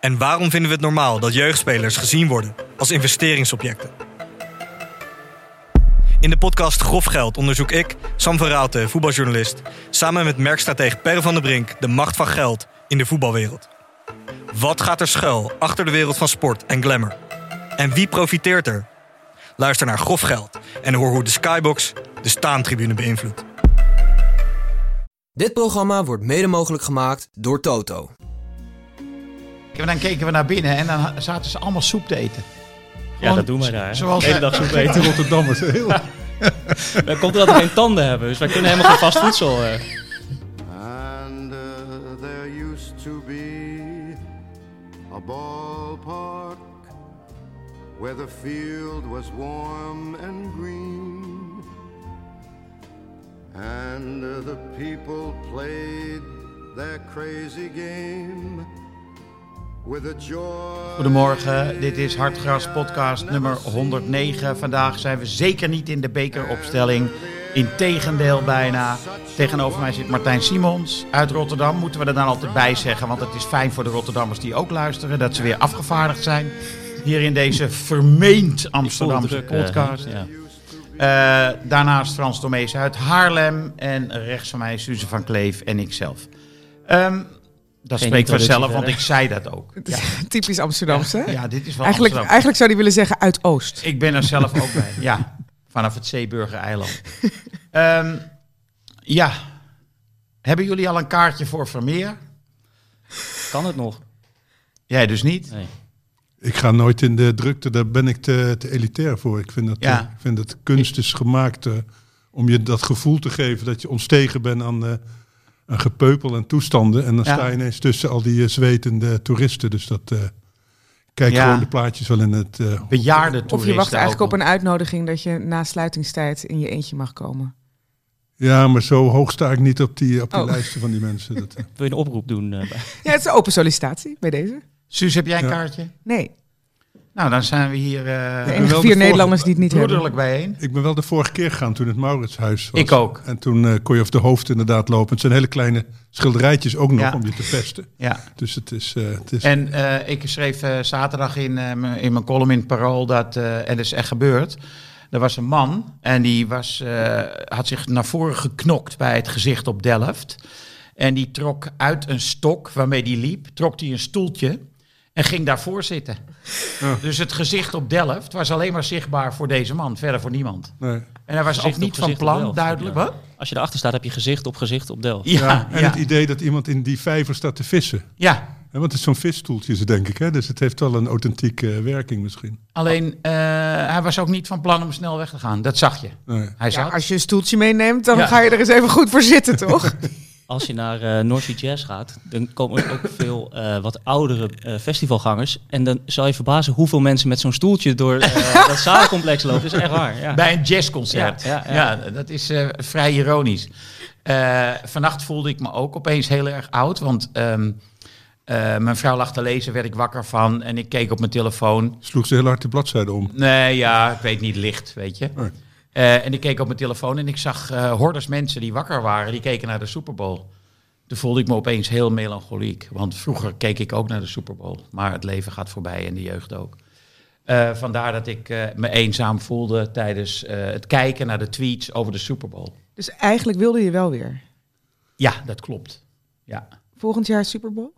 En waarom vinden we het normaal dat jeugdspelers gezien worden als investeringsobjecten? In de podcast Grof Geld onderzoek ik, Sam van voetbaljournalist, samen met merkstratege Per van der Brink de macht van geld in de voetbalwereld. Wat gaat er schuil achter de wereld van sport en glamour? En wie profiteert er? Luister naar Grof Geld en hoor hoe de Skybox de staantribune beïnvloedt. Dit programma wordt mede mogelijk gemaakt door Toto. En dan keken we naar binnen en dan zaten ze allemaal soep te eten. Ja, dat doen wij daar. hè. zoals de hele wij- dag soep eten. Rotterdammers. Heel. Dat komt omdat we geen tanden hebben, dus wij kunnen helemaal geen vast voedsel. eh. And uh, there used to be a ballpark where the field was warm and green. And uh, the people played their crazy game. Goedemorgen, dit is Hartgras podcast nummer 109. Vandaag zijn we zeker niet in de bekeropstelling. Integendeel bijna. Tegenover mij zit Martijn Simons uit Rotterdam. Moeten we er dan altijd bij zeggen, want het is fijn voor de Rotterdammers die ook luisteren... dat ze weer afgevaardigd zijn hier in deze vermeend Amsterdamse podcast. ja. Eh, daarnaast Frans Tomees uit Haarlem. En rechts van mij Suze van Kleef en ikzelf. Ehm dat Geen spreekt vanzelf, want ik zei dat ook. Is typisch Amsterdams, hè? Ja, dit is wel eigenlijk, Amsterdam. eigenlijk zou die willen zeggen uit Oost. Ik ben er zelf ook bij. Ja, vanaf het Zeeburger-eiland. Ehm, ja, hebben jullie al een kaartje voor Vermeer? Kan het nog? Jij dus niet? Nee. Ik ga nooit in de drukte, daar ben ik te, te elitair voor. Ik vind dat, Ja. eh, ik vind dat kunst is gemaakt eh, om je dat gevoel te geven dat je ontstegen bent aan, eh, aan gepeupel en toestanden. En dan Ja. sta je ineens tussen al die eh, zwetende toeristen. Dus dat eh, kijk Ja. gewoon de plaatjes wel in het. eh, Bejaarde Of je wacht eigenlijk op een uitnodiging dat je na sluitingstijd in je eentje mag komen. ja, maar zo hoog sta ik niet op die, op die Oh. lijsten van die mensen. Dat, Wil je een oproep doen? Ja, het is een open sollicitatie bij deze. Suus, heb jij een Ja. kaartje? Nee, Nou, dan zijn we hier de eh enige wel de vier vorige- Nederlanders die het niet hebben. bijeen. ik ben wel de vorige keer gegaan toen het Mauritshuis was. Ik ook. En toen eh, kon je over de hoofd inderdaad lopen. Het zijn hele kleine schilderijtjes ook nog Ja. om je te pesten. Ja. Dus het is... eh, het is En eh, ik schreef zaterdag in, eh, mijn- in mijn column in het Parool dat, eh, en dat is echt gebeurd. Er was een man en die was, eh, had zich naar voren geknokt bij het gezicht op Delft. En die trok uit een stok waarmee die liep, trok hij een stoeltje en ging daarvoor zitten. Dus het gezicht op Delft was alleen maar zichtbaar voor deze man, verder voor niemand. nee. En hij was Gezicht ook niet van plan, Delft. duidelijk. Ja. Wat? Als je erachter staat, heb je gezicht op gezicht op Del. Ja, Ja, en ja, het idee dat iemand in die vijver staat te vissen. ja. Want het is zo'n visstoeltje, denk ik. Hè? Dus het heeft wel een authentieke eh, werking misschien. Alleen eh, hij was ook niet van plan om snel weg te gaan. Dat zag je. Nee. Hij zat. als je een stoeltje meeneemt, dan Ja. ga je er eens even goed voor zitten, toch? Als je naar eh North Sea Jazz gaat, dan komen er ook veel eh, wat oudere eh, festivalgangers. En dan zal je verbazen hoeveel mensen met zo'n stoeltje door eh, dat zaalcomplex lopen. Dat is echt waar. Ja. Bij een jazzconcert. Ja, Ja, ja, dat is eh, vrij ironisch. Eh, vannacht voelde ik me ook opeens heel erg oud. Want ehm, eh, mijn vrouw lag te lezen, werd ik wakker van. En ik keek op mijn telefoon. Sloeg ze heel hard de bladzijde om. Nee, ja, ik weet niet, licht, weet je. Nee. Eh, en ik keek op mijn telefoon en ik zag eh hordes mensen die wakker waren. Die keken naar de Super Bowl. Toen voelde ik me opeens heel melancholiek. Want vroeger keek ik ook naar de Super Bowl. Maar het leven gaat voorbij en de jeugd ook. Eh, vandaar dat ik me eenzaam voelde tijdens het kijken naar de tweets over de Super Bowl. Dus eigenlijk wilde je wel weer. Ja, dat klopt. Ja. Volgend jaar Super Bowl?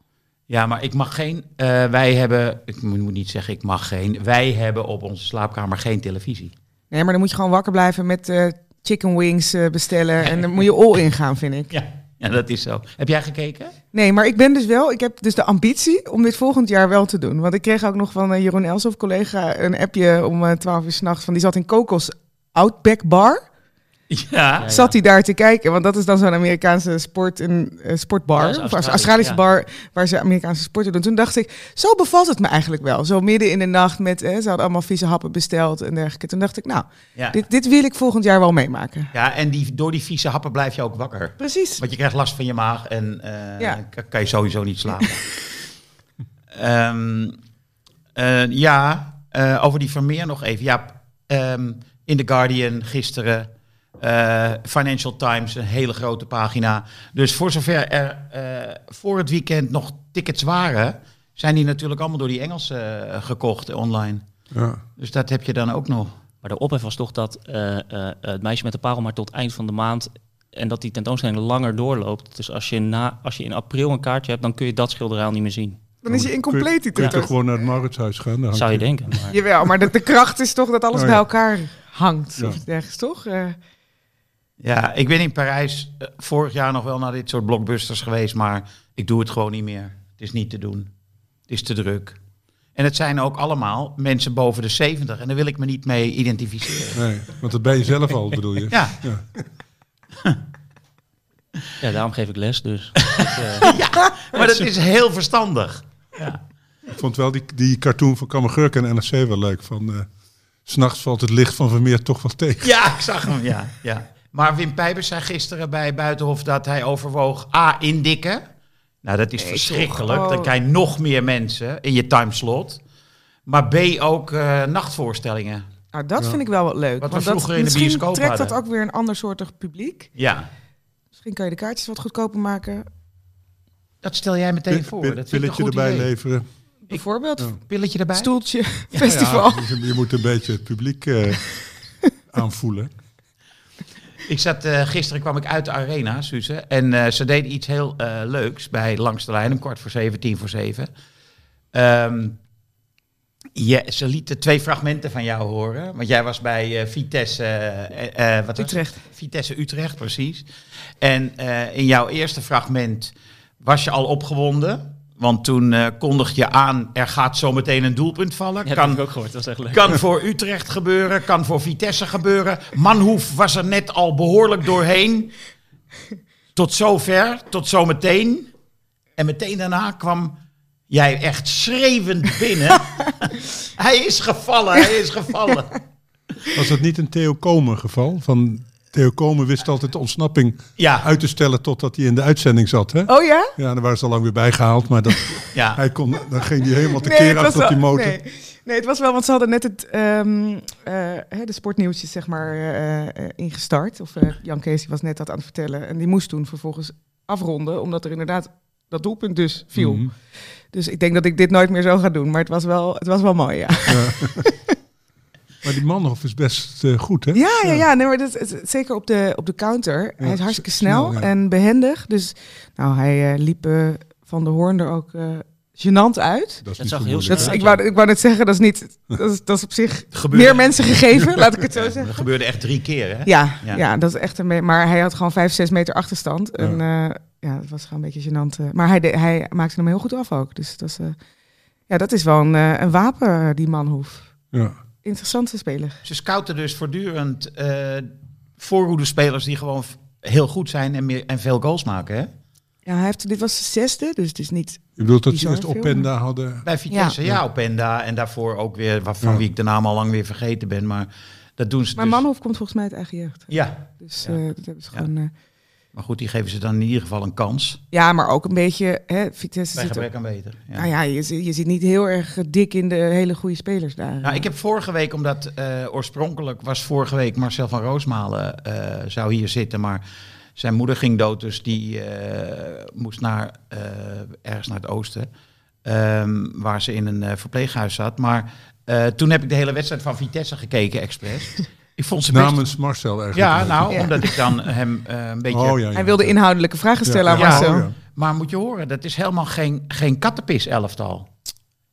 Ja, maar ik mag geen. wij hebben. Ik moet niet zeggen, ik mag geen. Wij hebben op onze slaapkamer geen televisie. Nee, maar dan moet je gewoon wakker blijven met eh, chicken wings eh, bestellen. En dan moet je all in gaan, vind ik. Ja. ja, dat is zo. Heb jij gekeken? Nee, maar ik ben dus wel, ik heb dus de ambitie om dit volgend jaar wel te doen. Want ik kreeg ook nog van eh, Jeroen Elshoff, collega, een appje om eh 12 uur s'nachts van die zat in Kokos Outback Bar. Ja, zat hij daar te kijken. Want dat is dan zo'n Amerikaanse sport, een, eh, sportbar. Ja, is of Australisch, Australische ja. bar waar ze Amerikaanse sporten doen. Toen dacht ik, zo bevalt het me eigenlijk wel. Zo midden in de nacht met, eh, ze hadden allemaal vieze happen besteld en dergelijke. Toen dacht ik, nou, ja. dit, dit wil ik volgend jaar wel meemaken. ja en die, door die vieze happen blijf je ook wakker. Precies. Want je krijgt last van je maag en Ja. kan, je sowieso niet slapen. Ehm, eh, ja, over die Vermeer nog even. Ja, ehm, in The Guardian gisteren, eh, Financial Times, een hele grote pagina. Dus voor zover er eh, voor het weekend nog tickets waren, zijn die natuurlijk allemaal door die Engelsen eh, gekocht online. Ja. Dus dat heb je dan ook nog. Maar de ophef was toch dat eh, eh, het meisje met de parel maar tot eind van de maand en dat die tentoonstelling langer doorloopt. Dus als je, na, als je in april een kaartje hebt, dan kun je dat schilderij al niet meer zien. Dan is je incompleet die Kun je toch tentoonstelling. gewoon naar het Mauritshuis gaan? Daar hangt Zou je je- denken. Maar... Jawel, maar de, de kracht is toch dat alles Oh, bij elkaar hangt. Ja. Of dergelijks, toch? Ja, ik ben in Parijs eh, vorig jaar nog wel naar dit soort blockbusters geweest, maar ik doe het gewoon niet meer. Het is niet te doen. Het is te druk. En het zijn ook allemaal mensen boven de 70 en daar wil ik me niet mee identificeren. Nee, want dat ben je zelf al, bedoel je? Ja, Ja, daarom geef ik les dus. Eh, maar dat is heel verstandig. Ik vond wel die, die cartoon van Kammergurk en NRC wel leuk. Van, eh, S S'nachts valt het licht van Vermeer toch wel tegen. Ja, ik zag hem, ja. ja. Maar Wim Pijpers zei gisteren bij Buitenhof dat hij overwoog A, indikken. Nou, dat is Nee, verschrikkelijk. Dan krijg je nog meer mensen in je timeslot. Maar B, ook eh, nachtvoorstellingen. nou, dat Ja. vind ik wel wat leuk. Wat we want dat, vroeger in de misschien bioscoop trekt dat ook weer een ander soortig publiek. Ja, Misschien kan je de kaartjes wat goedkoper maken. dat stel jij meteen voor. Pil- Dat Pilletje erbij idee. leveren. Bijvoorbeeld, Ja. Pilletje erbij? stoeltje, festival. Ja, je, je moet een beetje het publiek eh, aanvoelen. Ik zat, eh, gisteren kwam ik uit de arena, Suze. En eh, ze deed iets heel eh, leuks bij Langs de Lijn, om kwart voor zeven, tien voor zeven. Ehm, ja, ze lieten twee fragmenten van jou horen. Want jij was bij Vitesse, wat was? Utrecht. Vitesse Utrecht, precies. En in jouw eerste fragment was je al opgewonden. Want toen eh kondig je aan, er gaat zo meteen een doelpunt vallen. ja, dat kan, heb ik ook gehoord. Dat is echt leuk. kan voor Utrecht gebeuren, kan voor Vitesse gebeuren. Manhoef was er net al behoorlijk doorheen. Tot zover, tot zometeen. En meteen daarna kwam jij echt schreeuwend binnen. hij is gevallen, hij is gevallen. Was dat niet een Theo Komen geval? Van Theo Komen wist altijd de ontsnapping Ja, uit te stellen totdat hij in de uitzending zat. Hè? Oh ja? Ja, daar waren ze al lang weer bijgehaald. Maar dat, ja. hij kon, dan ging hij helemaal Nee, tekeer het was achter op die motor. Nee. nee, het was wel, want ze hadden net het, ehm, eh, de sportnieuwtjes zeg maar eh, eh, ingestart. Of eh, Jan Kees was net dat aan het vertellen. En die moest toen vervolgens afronden, omdat er inderdaad dat doelpunt dus viel. Mhm. Dus ik denk dat ik dit nooit meer zo ga doen. Maar het was wel, het was wel mooi, ja. Maar die Manhof is best eh, goed, hè? Ja, ja, ja. Nee, maar dat, zeker op de, op de counter. hij is hartstikke snel, snel, ja. en behendig. Dus nou, hij eh, liep eh, Van de Hoorn er ook eh gênant uit. Dat zag heel Dat is, ik, wou, ik wou net zeggen, dat is, niet, dat is, dat is op zich Gebeurde- meer mensen gegeven, laat ik het zo Ja, zeggen. dat gebeurde echt drie keer, hè? Ja, Ja. ja. dat is echt een Maar hij had gewoon vijf, zes meter achterstand. En ja, ja dat was gewoon een beetje gênant. eh. maar hij, de- hij maakte hem heel goed af ook. Dus dat, is, eh, ja, dat is wel een, eh, een wapen, die manhoef. Ja. Interessante speler. Ze scouten dus voortdurend eh voorhoedespelers die gewoon heel goed zijn en, meer, en veel goals maken, hè? Ja, hij heeft, dit was de zesde, dus het is niet... Je bedoelt dat ze eerst Openda hadden? Bij Vitesse, ja, Ja. Openda. En daarvoor ook weer, waarvan Ja. wie ik de naam al lang weer vergeten ben. Maar dat doen ze Maar dus. manhoef komt volgens mij uit eigen jeugd. Ja, Dus Ja. eh, dat hebben ze Ja. gewoon... eh, maar goed, die geven ze dan in ieder geval een kans. ja, maar ook een beetje... Hè, Vitesse Bij gebrek aan beter. Ja. Nou ja, je, je zit niet heel erg dik in de hele goede spelers daar. Nou, ik heb vorige week, omdat eh, oorspronkelijk was vorige week Marcel van Roosmalen eh, zou hier zitten, maar zijn moeder ging dood, dus die eh, moest naar ergens naar het oosten, ehm, waar ze in een verpleeghuis zat. Maar toen heb ik de hele wedstrijd van Vitesse gekeken, expres. ik vond ze best... Namens Marcel eigenlijk. Ja, nou, Ja. omdat ik dan hem eh, een beetje... Oh, ja, ja. Hij wilde inhoudelijke vragen stellen aan Ja. Marcel. Oh, ja. Maar moet je horen, dat is helemaal geen, geen kattenpis elftal.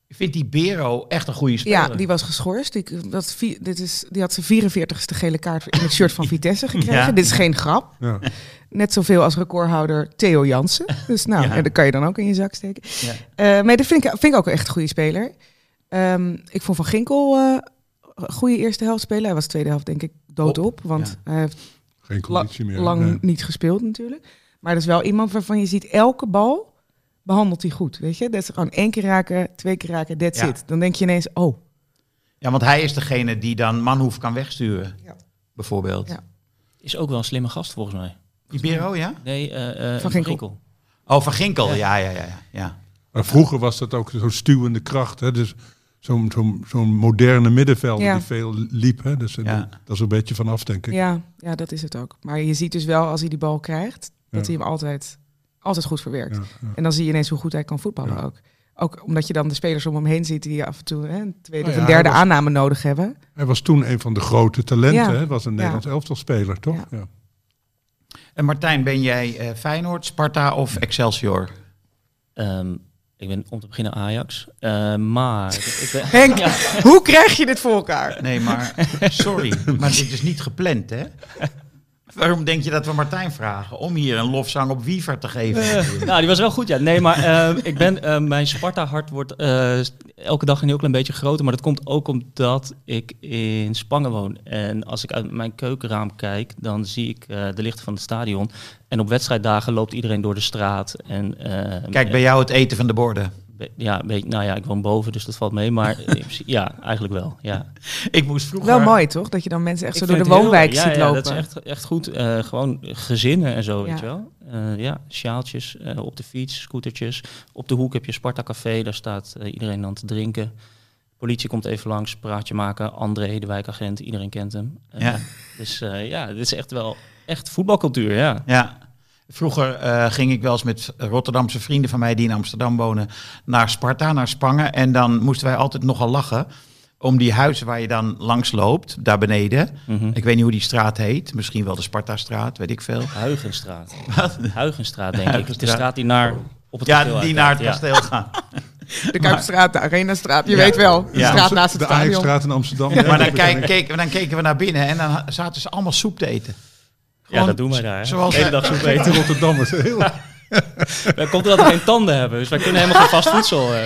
Ik vind die Bero echt een goede speler. Ja, die was geschorst. Die, dat, dit is, die had zijn 44ste gele kaart in het shirt van Vitesse gekregen. Ja. Dit is geen grap. Ja. Net zoveel als recordhouder Theo Jansen. Dus nou, Ja. ja. dat kan je dan ook in je zak steken. Ja. Eh, maar dat vind ik, vind ik ook echt een goede speler. Ehm, ik vond Van Ginkel eh, goede eerste helft spelen. Hij was tweede helft denk ik doodop. Want Ja. hij heeft Geen la- conditie meer. lang nee. niet gespeeld natuurlijk. Maar dat is wel iemand waarvan je ziet elke bal behandelt hij goed. Weet je, dat is gewoon één keer raken, twee keer raken, that's Ja. it. Dan denk je ineens, oh, Ja, want hij is degene die dan Manhoef kan wegsturen. Ja. Bijvoorbeeld. Ja. Is ook wel een slimme gast volgens mij. Ibero, ja? Nee, eh eh, Van Ginkel. Oh, van Ginkel. Ja, ja, ja. ja, ja. Maar vroeger was dat ook zo'n stuwende kracht. Hè? Dus zo'n zo'n zo'n moderne middenvelder Ja. die veel liep. Hè? Dus, Ja. Dat is een beetje vanaf, denk ik. ja, ja, dat is het ook. Maar je ziet dus wel als hij die bal krijgt, dat Ja. hij hem altijd, altijd goed verwerkt. Ja, ja. En dan zie je ineens hoe goed hij kan voetballen Ja. ook. Ook omdat je dan de spelers om hem heen ziet die af en toe hè, een tweede Nou of een derde was- aanname nodig hebben. Hij was toen een van de grote talenten. Ja. Hè? Was een Ja. Nederlands elftalspeler, toch? Ja. Ja. En Martijn, ben jij eh, Feyenoord, Sparta of Excelsior? Ehm, ik ben om te beginnen Ajax. Eh, maar ik ben, Henk, hoe krijg je dit voor elkaar? Nee, maar sorry, maar dit is niet gepland, hè? Waarom denk je dat we Martijn vragen? Om hier een lofzang op Wiever te geven. nou, die was wel goed, ja. Nee, maar eh, ik ben, eh, mijn Sparta-hart wordt eh, elke dag een heel klein beetje groter. Maar dat komt ook omdat ik in Spangen woon. En als ik uit mijn keukenraam kijk, dan zie ik eh, de lichten van het stadion. En op wedstrijddagen loopt iedereen door de straat. En, eh, Kijk, bij jou het eten van de borden. Ja, nou ja, ik woon boven, dus dat valt mee. Maar ja, eigenlijk wel. Ja. Ik moest vroeger... Wel mooi toch? Dat je dan mensen echt zo door de heel- woonwijk ja, ziet ja, lopen. dat is echt, echt goed. Eh, gewoon gezinnen en zo, weet Ja. je wel. Eh, ja, sjaaltjes eh, op de fiets, scootertjes. Op de hoek heb je Sparta Café, daar staat iedereen dan te drinken. Politie komt even langs, praatje maken. André, de wijkagent, iedereen kent hem. Ja. Dus eh, ja, dit is echt wel echt voetbalcultuur, ja. Ja. Vroeger eh, ging ik wel eens met Rotterdamse vrienden van mij die in Amsterdam wonen naar Sparta, naar Spangen. En dan moesten wij altijd nogal lachen om die huizen waar je dan langs loopt, daar beneden. Mhm. Ik weet niet hoe die straat heet. Misschien wel de Sparta-straat, weet ik veel. Huigenstraat. Huigenstraat, denk ik. De Huigenstraat. straat die naar op het Ja, kasteel die naar het ja. kasteel gaan. De Kuipstraat, de Arenastraat, je Ja. weet wel. De Ja. straat naast het de stadion. Ajaxstraat in Amsterdam. Maar dan, kijk, keken, dan keken we naar binnen en dan zaten ze allemaal soep te eten. Ja, dat doen wij daar. hè. zoals de hele dag zo De eten. Rotterdammers. Heel, Dat komt omdat we geen tanden hebben, dus wij kunnen helemaal geen vast voedsel. eh.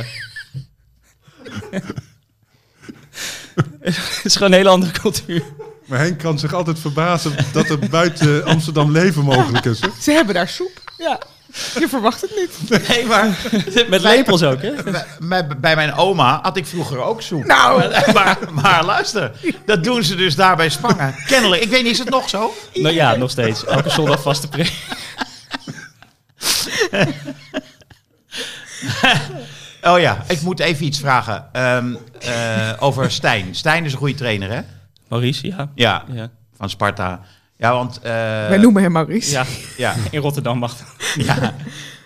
Het is gewoon een hele andere cultuur. maar Henk kan zich altijd verbazen dat er buiten Amsterdam leven mogelijk is. Hè? Ze hebben daar soep. Ja, je verwacht het niet. Nee, maar Met lepels ook, hè? bij, bij mijn oma had ik vroeger ook soep. Nou. Maar, maar, luister, dat doen ze dus daar bij Spangen. Kennelijk, ik weet niet, is het nog zo? Nou ja, nog steeds. Elke zondag vaste pre. Oh ja, ik moet even iets vragen Ehm, eh, over Stijn. Stijn is een goede trainer, hè? Maurice, ja. Ja, Ja, van Sparta. Ja, want... eh, Wij noemen hem Maurice. ja. Ja, in Rotterdam mag dat. ja.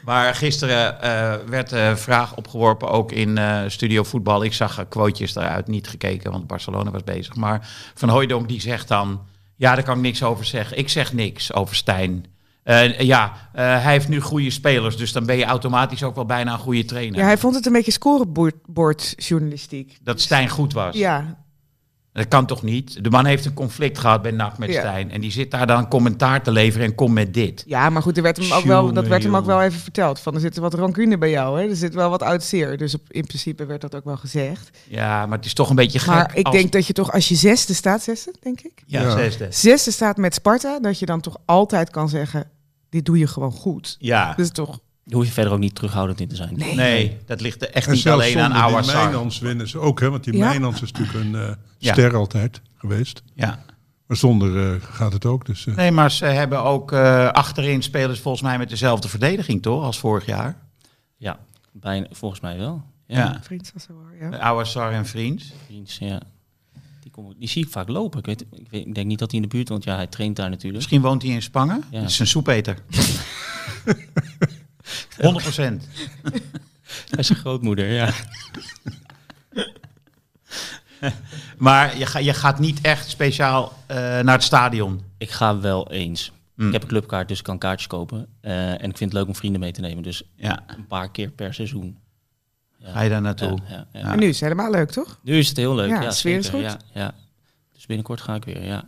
Maar gisteren eh, werd de vraag opgeworpen, ook in eh, Studio Voetbal. Ik zag quotejes eruit, niet gekeken, want Barcelona was bezig. Maar Van Hooijdonk die zegt dan... Ja, daar kan ik niks over zeggen. Ik zeg niks over Stijn. Eh, ja, eh, hij heeft nu goede spelers, dus dan ben je automatisch ook wel bijna een goede trainer. Ja, hij vond het een beetje scorebordjournalistiek. Dat Stijn goed was. Ja, Dat kan toch niet? De man heeft een conflict gehad bij NAC met Ja. Stijn. En die zit daar dan commentaar te leveren en komt met dit. ja maar goed, er werd hem ook wel, dat werd hem ook wel even verteld. Van, er zit wat rancune bij jou, hè? er zit wel wat oud zeer. Dus op, in principe werd dat ook wel gezegd. Ja, maar het is toch een beetje gek. Maar ik als- denk dat je toch, als je zesde staat, zesde denk ik? Ja, Ja. zesde. Zesde staat met Sparta, dat je dan toch altijd kan zeggen, dit doe je gewoon goed. Ja. Dus toch, hoef je verder ook niet terughoudend in te zijn. Nee. Nee, dat ligt er echt En niet alleen aan Awassar. Mijnans winnen ze ook, hè? want die Ja. Mijnans is natuurlijk een eh, Ja. ster altijd geweest. Ja. Maar zonder eh, gaat het ook. Dus, eh, Nee, maar ze hebben ook eh, achterin spelers volgens mij met dezelfde verdediging, toch? Als vorig jaar. Ja, bijna, volgens mij wel. Ja, Ja. vriend was er wel, ja. Awassar en Vriends. Vriends, ja. Die, kom, die zie ik vaak lopen. Ik, weet, ik, weet, ik denk niet dat hij in de buurt woont. Ja, hij traint daar natuurlijk. Misschien woont hij in Spangen. Ja. Het is een soepeter. 100 procent. Hij is zijn grootmoeder, ja. Maar je, ga, je gaat niet echt speciaal eh, naar het stadion. Ik ga wel eens. Hmm. Ik heb een clubkaart, dus ik kan kaartjes kopen. Eh, en ik vind het leuk om vrienden mee te nemen. Dus Ja, een paar keer per seizoen. Ja. ga je daar naartoe? Ja, ja, ja. Ja. En nu is het helemaal leuk, toch? Nu is het heel leuk. Ja, Ja, de sfeer is zeker. goed. Ja, ja. Dus binnenkort ga ik weer, ja.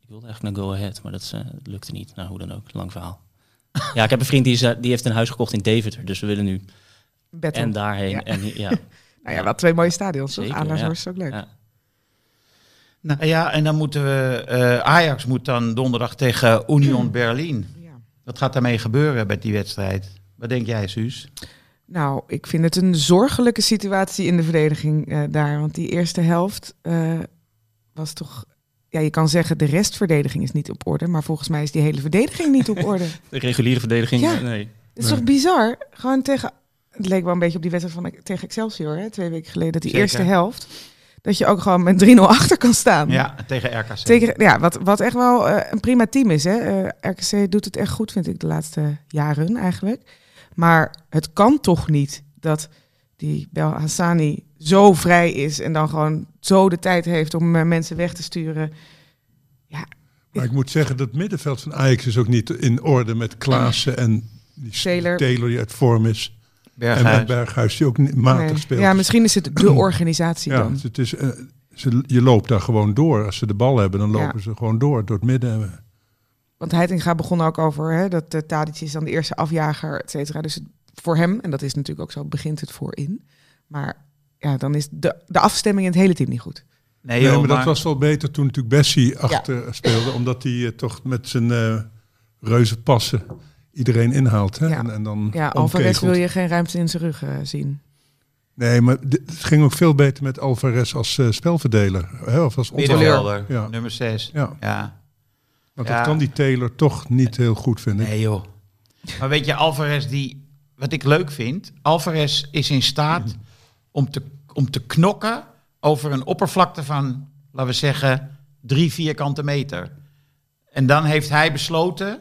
Ik wilde eigenlijk naar Go Ahead, maar dat, is, dat lukte niet. Nou, hoe dan ook. Lang verhaal. ja, ik heb een vriend die, is, eh, die heeft een huis gekocht in Deventer. Dus we willen nu Battle. en daarheen. Ja. En, ja. Nou ja, wel twee mooie stadions, toch? Zeker, Aanlaars ja. is ook leuk. Ja. Nou ja, en dan moeten we... eh, Ajax moet dan donderdag tegen Union Berlin. Ja. Wat gaat daarmee gebeuren met die wedstrijd? Wat denk jij, Suus? Nou, ik vind het een zorgelijke situatie in de verdediging eh, daar. Want die eerste helft eh, was toch... Ja, je kan zeggen de restverdediging is niet op orde. Maar volgens mij is die hele verdediging niet op orde. De reguliere verdediging, Ja. eh, nee. Het is toch bizar? Gewoon tegen... Het leek wel een beetje op die wedstrijd van tegen Excelsior, hè, twee weken geleden. Dat die Zeker. eerste helft, dat je ook gewoon met 3-0 achter kan staan. Ja, tegen RKC. Tegen, ja, wat, wat echt wel eh, een prima team is. Hè? Eh, RKC doet het echt goed, vind ik, de laatste jaren eigenlijk. Maar het kan toch niet dat die Bel Hassani zo vrij is en dan gewoon zo de tijd heeft om eh, mensen weg te sturen. Maar ik moet zeggen, dat middenveld van Ajax is ook niet in orde met Klaassen en die Taylor. Taylor die uit vorm is. En Berghuis. met Berghuis die ook niet matig Nee. speelt. Ja, misschien is het de organisatie Ja, dan. het is, eh, ze, je loopt daar gewoon door. Als ze de bal hebben, dan Ja. lopen ze gewoon door, door het midden. Want Heitinga begon ook over hè, dat uh, Tadic is dan de eerste afjager, et cetera. Dus het- voor hem, en dat is natuurlijk ook zo, begint het voorin. Maar ja, dan is de, de afstemming in het hele team niet goed. Nee, maar dat maar- was wel beter toen natuurlijk Bessie achter speelde. Omdat hij eh, toch met zijn eh reuze passen iedereen inhaalt. Hè? Ja. En, en dan Ja, Alvarez wil je geen ruimte in zijn rug eh, zien. Nee, maar dit- het ging ook veel beter met Alvarez als eh, spelverdeler. Hè? Of als Ja. nummer 6. Ja, Ja. want Ja. dat kan die Taylor toch niet heel goed vinden. Nee joh. Maar weet je, Alvarez, die, wat ik leuk vind, Alvarez is in staat om te, om te knokken over een oppervlakte van, laten we zeggen, drie vierkante meter. En dan heeft hij besloten,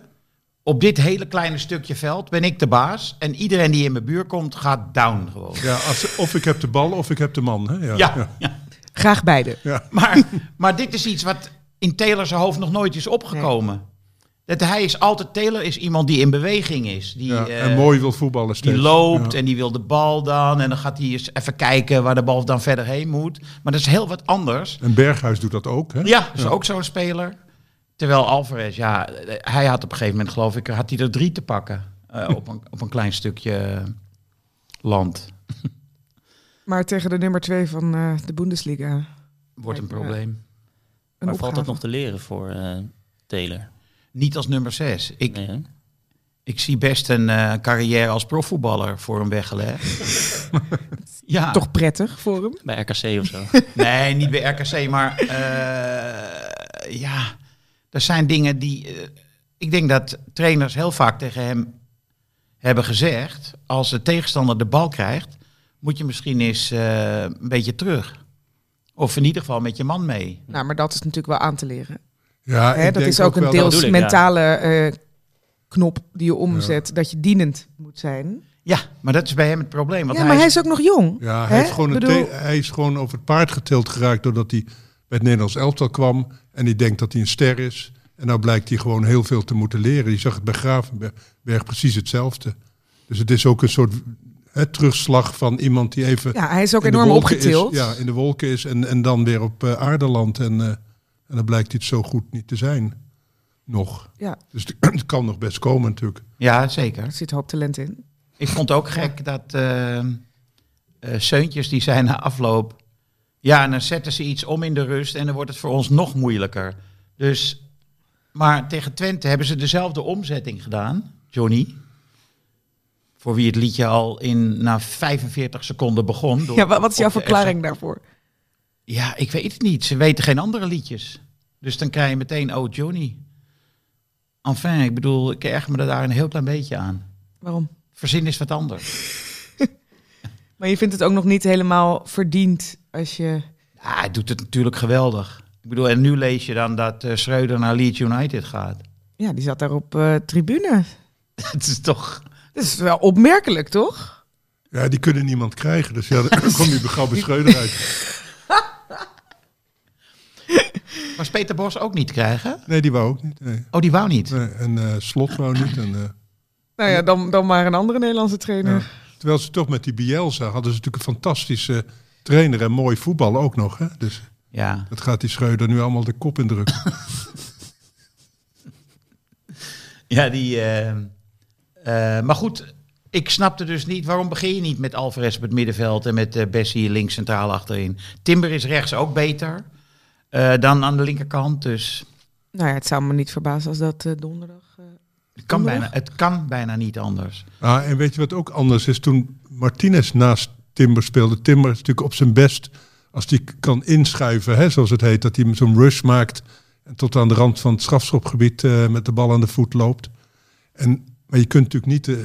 op dit hele kleine stukje veld ben ik de baas. En iedereen die in mijn buurt komt, gaat down gewoon. Ja, als, of ik heb de bal of ik heb de man. Hè? Ja, Ja, ja. Graag beide. Maar, maar dit is iets wat in Taylor zijn hoofd nog nooit is opgekomen. Dat hij is altijd, Taylor is iemand die in beweging is. Die, Ja, eh, en mooi wil voetballen steeds. Die loopt Ja. en die wil de bal dan. En dan gaat hij eens even kijken waar de bal dan verder heen moet. Maar dat is heel wat anders. En Berghuis doet dat ook. Hè? Ja, is ook zo'n speler. Terwijl Alvarez, ja, hij had op een gegeven moment, geloof ik, had hij er drie te pakken. eh, op, een, op een klein stukje land. Maar tegen de nummer twee van eh, de Bundesliga. Wordt een probleem. Een Maar valt dat nog te leren voor eh, Taylor? Niet als nummer zes. Ik, Nee, hè? ik zie best een eh, carrière als profvoetballer voor hem weggelegd. ja, Toch prettig voor hem. Bij RKC of zo. Nee, niet bij RKC, maar eh, ja, er zijn dingen die. eh, ik denk dat trainers heel vaak tegen hem hebben gezegd: als de tegenstander de bal krijgt, moet je misschien eens eh, een beetje terug. Of in ieder geval met je man mee. Nou, maar dat is natuurlijk wel aan te leren. Ja, Hè, ik dat denk is ook een deels ik, mentale eh, knop die je omzet. Dat je dienend moet zijn. Ja, maar dat is bij hem het probleem. Want ja, maar hij is ook nog jong. Ja, hij, heeft gewoon Bedoel- hij is gewoon over het paard getild geraakt doordat hij bij het Nederlands elftal kwam. En die denkt dat hij een ster is. En nou blijkt hij gewoon heel veel te moeten leren. Je zag het bij Gravenberg precies hetzelfde. Dus het is ook een soort hè, terugslag van iemand die even Ja, hij is ook enorm opgetild. Is, ja, in de wolken is en, en dan weer op aarde landt. En, eh, en dan blijkt het zo goed niet te zijn. Nog. Ja, Dus het, kan nog best komen natuurlijk. Ja, zeker. er zit hoop talent in. Ik vond ook gek dat Seuntjes die zijn na afloop. Ja, en dan zetten ze iets om in de rust en dan wordt het voor ons nog moeilijker. Dus, maar tegen Twente hebben ze dezelfde omzetting gedaan, Johnny. Voor wie het liedje al in na 45 seconden begon. door- Ja, wa- wat is jouw verklaring daarvoor? Ja, ik weet het niet. Ze weten geen andere liedjes. Dus dan krijg je meteen, oh Johnny. Enfin, ik bedoel, ik erg me er daar een heel klein beetje aan. Waarom? Verzin is wat anders. Maar je vindt het ook nog niet helemaal verdiend als je... Ja, hij doet het natuurlijk geweldig. Ik bedoel, en nu lees je dan dat eh Schreuder naar Leeds United gaat. Ja, die zat daar op eh, tribune. Het is toch... Dat is wel opmerkelijk, toch? Ja, die kunnen niemand krijgen. Dus ja, dan kom je gauw bij Schreuder uit. Was Peter Bos ook niet krijgen? Nee, die wou ook niet. Nee. Oh, die wou niet. Nee, en eh, Slot wou niet. En, eh, Nou ja, dan, dan maar een andere Nederlandse trainer. Ja. terwijl ze toch met die Bielsa hadden ze natuurlijk een fantastische trainer en mooi voetbal ook nog. Hè? Dus Ja. dat gaat die Schreuder nu allemaal de kop indrukken. Ja, die... eh, eh, maar goed, ik snapte dus niet... Waarom begin je niet met Alvarez op het middenveld... en met eh, Bessie links centraal achterin? Timber is rechts ook beter. Eh, dan aan de linkerkant, dus Nou ja, het zou me niet verbazen als dat eh, donderdag... eh, het kan, Donderdag? bijna, het kan bijna niet anders. Ah, en weet je wat ook anders is? Toen Martinez naast Timber speelde, Timber is natuurlijk op zijn best als hij kan inschuiven, hè, zoals het heet, dat hij zo'n rush maakt en tot aan de rand van het strafschopgebied eh, met de bal aan de voet loopt. En, maar je kunt natuurlijk niet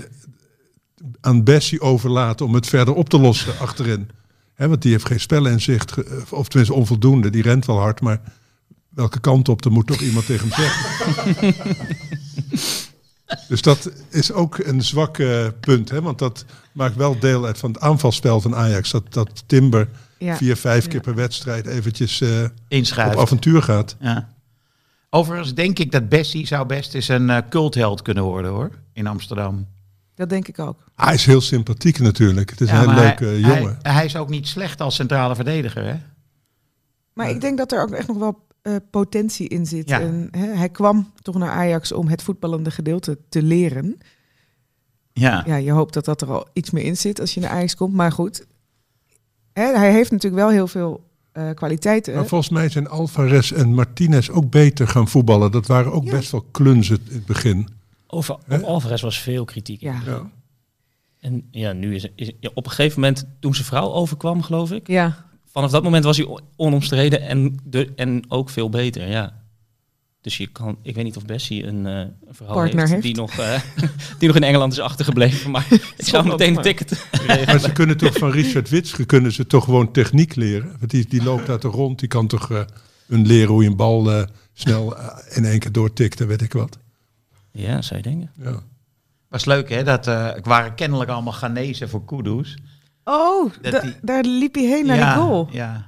aan Bessie overlaten om het verder op te lossen achterin. Hè, want die heeft geen spelinzicht, ge- of tenminste onvoldoende. Die rent wel hard, maar welke kant op, dan moet toch iemand tegen hem zeggen. Dus dat is ook een zwak eh, punt, hè? want dat maakt wel deel uit van het aanvalspel van Ajax. Dat, dat Timber ja. vier, vijf Ja. keer per wedstrijd eventjes eh, op avontuur gaat. Ja. Overigens denk ik dat Bessie zou best eens een eh, cultheld kunnen worden hoor, in Amsterdam. Dat denk ik ook. Hij is heel sympathiek natuurlijk. Het is Ja, een heel leuke hij, jongen. Hij, hij is ook niet slecht als centrale verdediger, hè? Maar ik denk dat er ook echt nog wel eh, potentie in zit. Ja. En, hè, hij kwam toch naar Ajax om het voetballende gedeelte te leren. Ja. Ja, je hoopt dat dat er al iets meer in zit als je naar Ajax komt. Maar goed, hè, hij heeft natuurlijk wel heel veel eh, kwaliteiten. Maar volgens mij zijn Alvarez en Martinez ook beter gaan voetballen. Dat waren ook Ja. best wel klunzen in het begin. Over op Alvarez was veel kritiek. Ja. Ja. En ja, nu is, is ja, op een gegeven moment, toen zijn vrouw overkwam, geloof ik. ja, Vanaf dat moment was hij on- onomstreden en, de, en ook veel beter, ja. Dus je kan, ik weet niet of Bessie een, eh, een vrouw Partner heeft, heeft. Die, nog, eh, die nog in Engeland is achtergebleven. Maar ik zou meteen een ticket Maar ze kunnen toch van Richard Witsche kunnen ze toch gewoon techniek leren. Want die, die loopt daar toch rond. Die kan toch eh hun leren hoe je een bal eh, snel in één keer doortikt en weet ik wat. Ja, zou je denken. Ja. Was leuk, hè? Dat eh ik waren kennelijk allemaal Ghanese voor Kudus. Oh, Dat da- die- daar liep hij heen naar ja, de goal. Ja.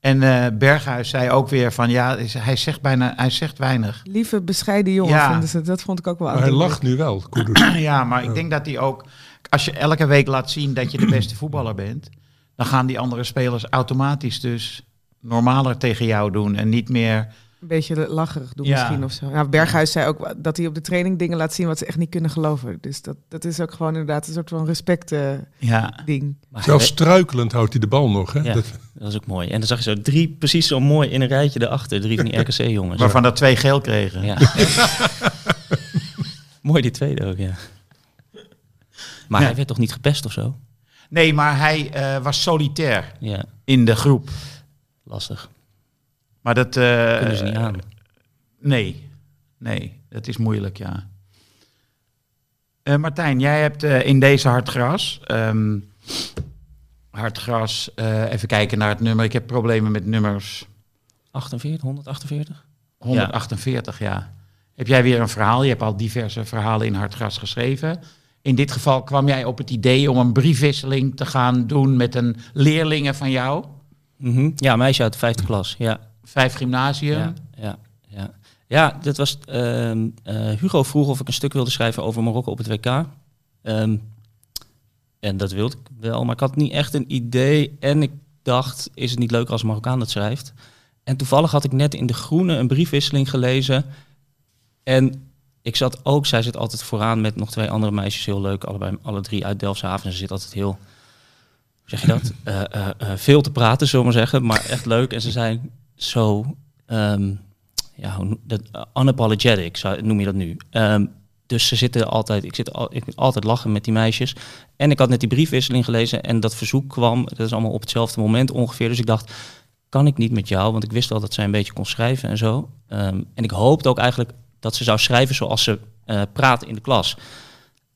En eh, Berghuis zei ook weer van ja, hij zegt bijna, hij zegt weinig. Lieve, bescheiden jongen Ja. vinden ze. Dat vond ik ook wel Maar hij lacht nu wel, Kudus. ja, maar ik denk dat hij ook, als je elke week laat zien dat je de beste voetballer bent, dan gaan die andere spelers automatisch dus normaler tegen jou doen en niet meer. Een beetje lacherig doen Ja. misschien of zo. Nou, Berghuis zei ook dat hij op de training dingen laat zien wat ze echt niet kunnen geloven. Dus dat, dat is ook gewoon inderdaad een soort van respect eh, Ja, ding. Maar Zelfs hij- struikelend houdt hij de bal nog. Hè? Ja. Dat, dat is ook mooi. En dan zag je zo drie, precies zo mooi in een rijtje erachter. Drie van die RKC-jongens. waarvan er twee geel kregen. Ja. mooi die tweede ook, ja. Maar Ja. hij werd toch niet gepest of zo? Nee, maar hij eh, was solitair Ja, in de groep. lastig. Maar dat. eh, Kunnen ze niet aan. Nee, nee, dat is moeilijk, ja. Eh, Martijn, jij hebt eh, in deze Hartgras. ehm Hartgras, eh, even kijken naar het nummer. Ik heb problemen met nummers 48, 148? 148, ja. Heb jij weer een verhaal? Je hebt al diverse verhalen in Hartgras geschreven. In dit geval kwam jij op het idee om een briefwisseling te gaan doen met een leerlinge van jou. Mhm. Ja, meisje uit de vijfde klas. Ja, Vijf gymnasium. ja, ja, ja. Dat was. ehm, eh, Hugo vroeg of ik een stuk wilde schrijven over Marokko op het WK. Ehm, en dat wilde ik wel, maar ik had niet echt een idee. En ik dacht, is het niet leuk als Marokkaan dat schrijft? En toevallig had ik net in De Groene een briefwisseling gelezen. En ik zat ook, zij zit altijd vooraan met nog twee andere meisjes, heel leuk. Allebei, alle drie uit Delfshaven. Ze zit altijd heel, zeg je dat? Eh, eh, veel te praten, zullen we maar zeggen. Maar echt leuk. En ze zijn zo, ehm, ja, dat, uh, unapologetic, noem je dat nu. Ehm, dus ze zitten altijd, ik zit al, ik altijd lachen met die meisjes. En ik had net die briefwisseling gelezen en dat verzoek kwam, dat is allemaal op hetzelfde moment ongeveer. Dus ik dacht, kan ik niet met jou? Want ik wist wel dat zij een beetje kon schrijven en zo. Ehm, en ik hoopte ook eigenlijk dat ze zou schrijven zoals ze eh praat in de klas.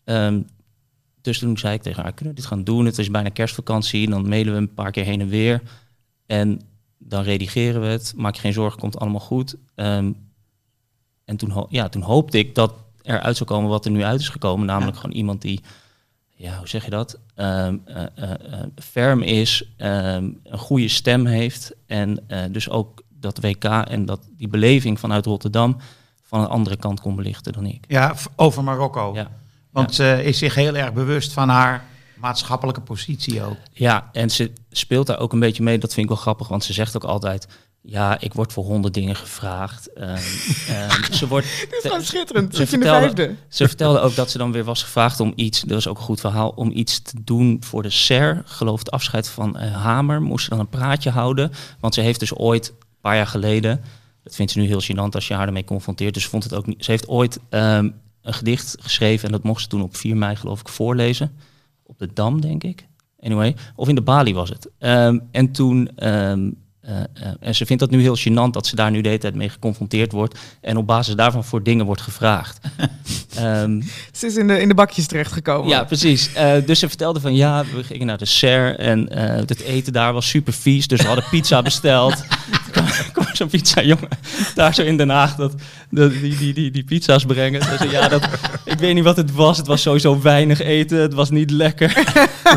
Ehm, dus toen zei ik tegen haar, kunnen we dit gaan doen? Het is bijna kerstvakantie, dan mailen we een paar keer heen en weer. En dan redigeren we het. Maak je geen zorgen, komt allemaal goed. Ehm, en toen, ja, toen hoopte ik dat er uit zou komen wat er nu uit is gekomen. Namelijk gewoon iemand die, ja, hoe zeg je dat? Ehm, eh, eh, eh, ferm is, ehm, een goede stem heeft. En dus ook dat WK en dat, die beleving vanuit Rotterdam van een andere kant kon belichten dan ik. Ja, over Marokko. Ja. Want ze is zich heel erg bewust van haar maatschappelijke positie ook. Ja, en ze speelt daar ook een beetje mee. Dat vind ik wel grappig, want ze zegt ook altijd... Ja, ik word voor honderd dingen gevraagd. Ehm, ehm, ze, wordt, Dit is gewoon schitterend. Ze in de vertelde- vijfde? ze vertelde ook dat ze dan weer was gevraagd om iets... Dat was ook een goed verhaal. Om iets te doen voor de SER. Geloof het afscheid van eh, Hamer. Moest ze dan een praatje houden. Want ze heeft dus ooit paar jaar geleden. Dat vindt ze nu heel gênant als je haar ermee confronteert. Dus ze, vond het ook niet, ze heeft ooit ehm, een gedicht geschreven en dat mocht ze toen op 4 mei geloof ik voorlezen. Op de Dam, denk ik. Anyway, of in de Bali was het. Ehm, en toen... ehm, eh, eh, en ze vindt dat nu heel gênant dat ze daar nu de hele tijd mee geconfronteerd wordt. En op basis daarvan voor dingen wordt gevraagd. Ehm, Ze is in de, in de bakjes terechtgekomen. ja, precies. Eh, dus ze vertelde van ja, we gingen naar de Serre en het eten daar was super vies. Dus we hadden pizza besteld. Zo'n pizza jongen daar zo in Den Haag dat, dat die, die, die, die pizza's brengen. Zei, ja, dat, ik weet niet wat het was. Het was sowieso weinig eten. Het was niet lekker.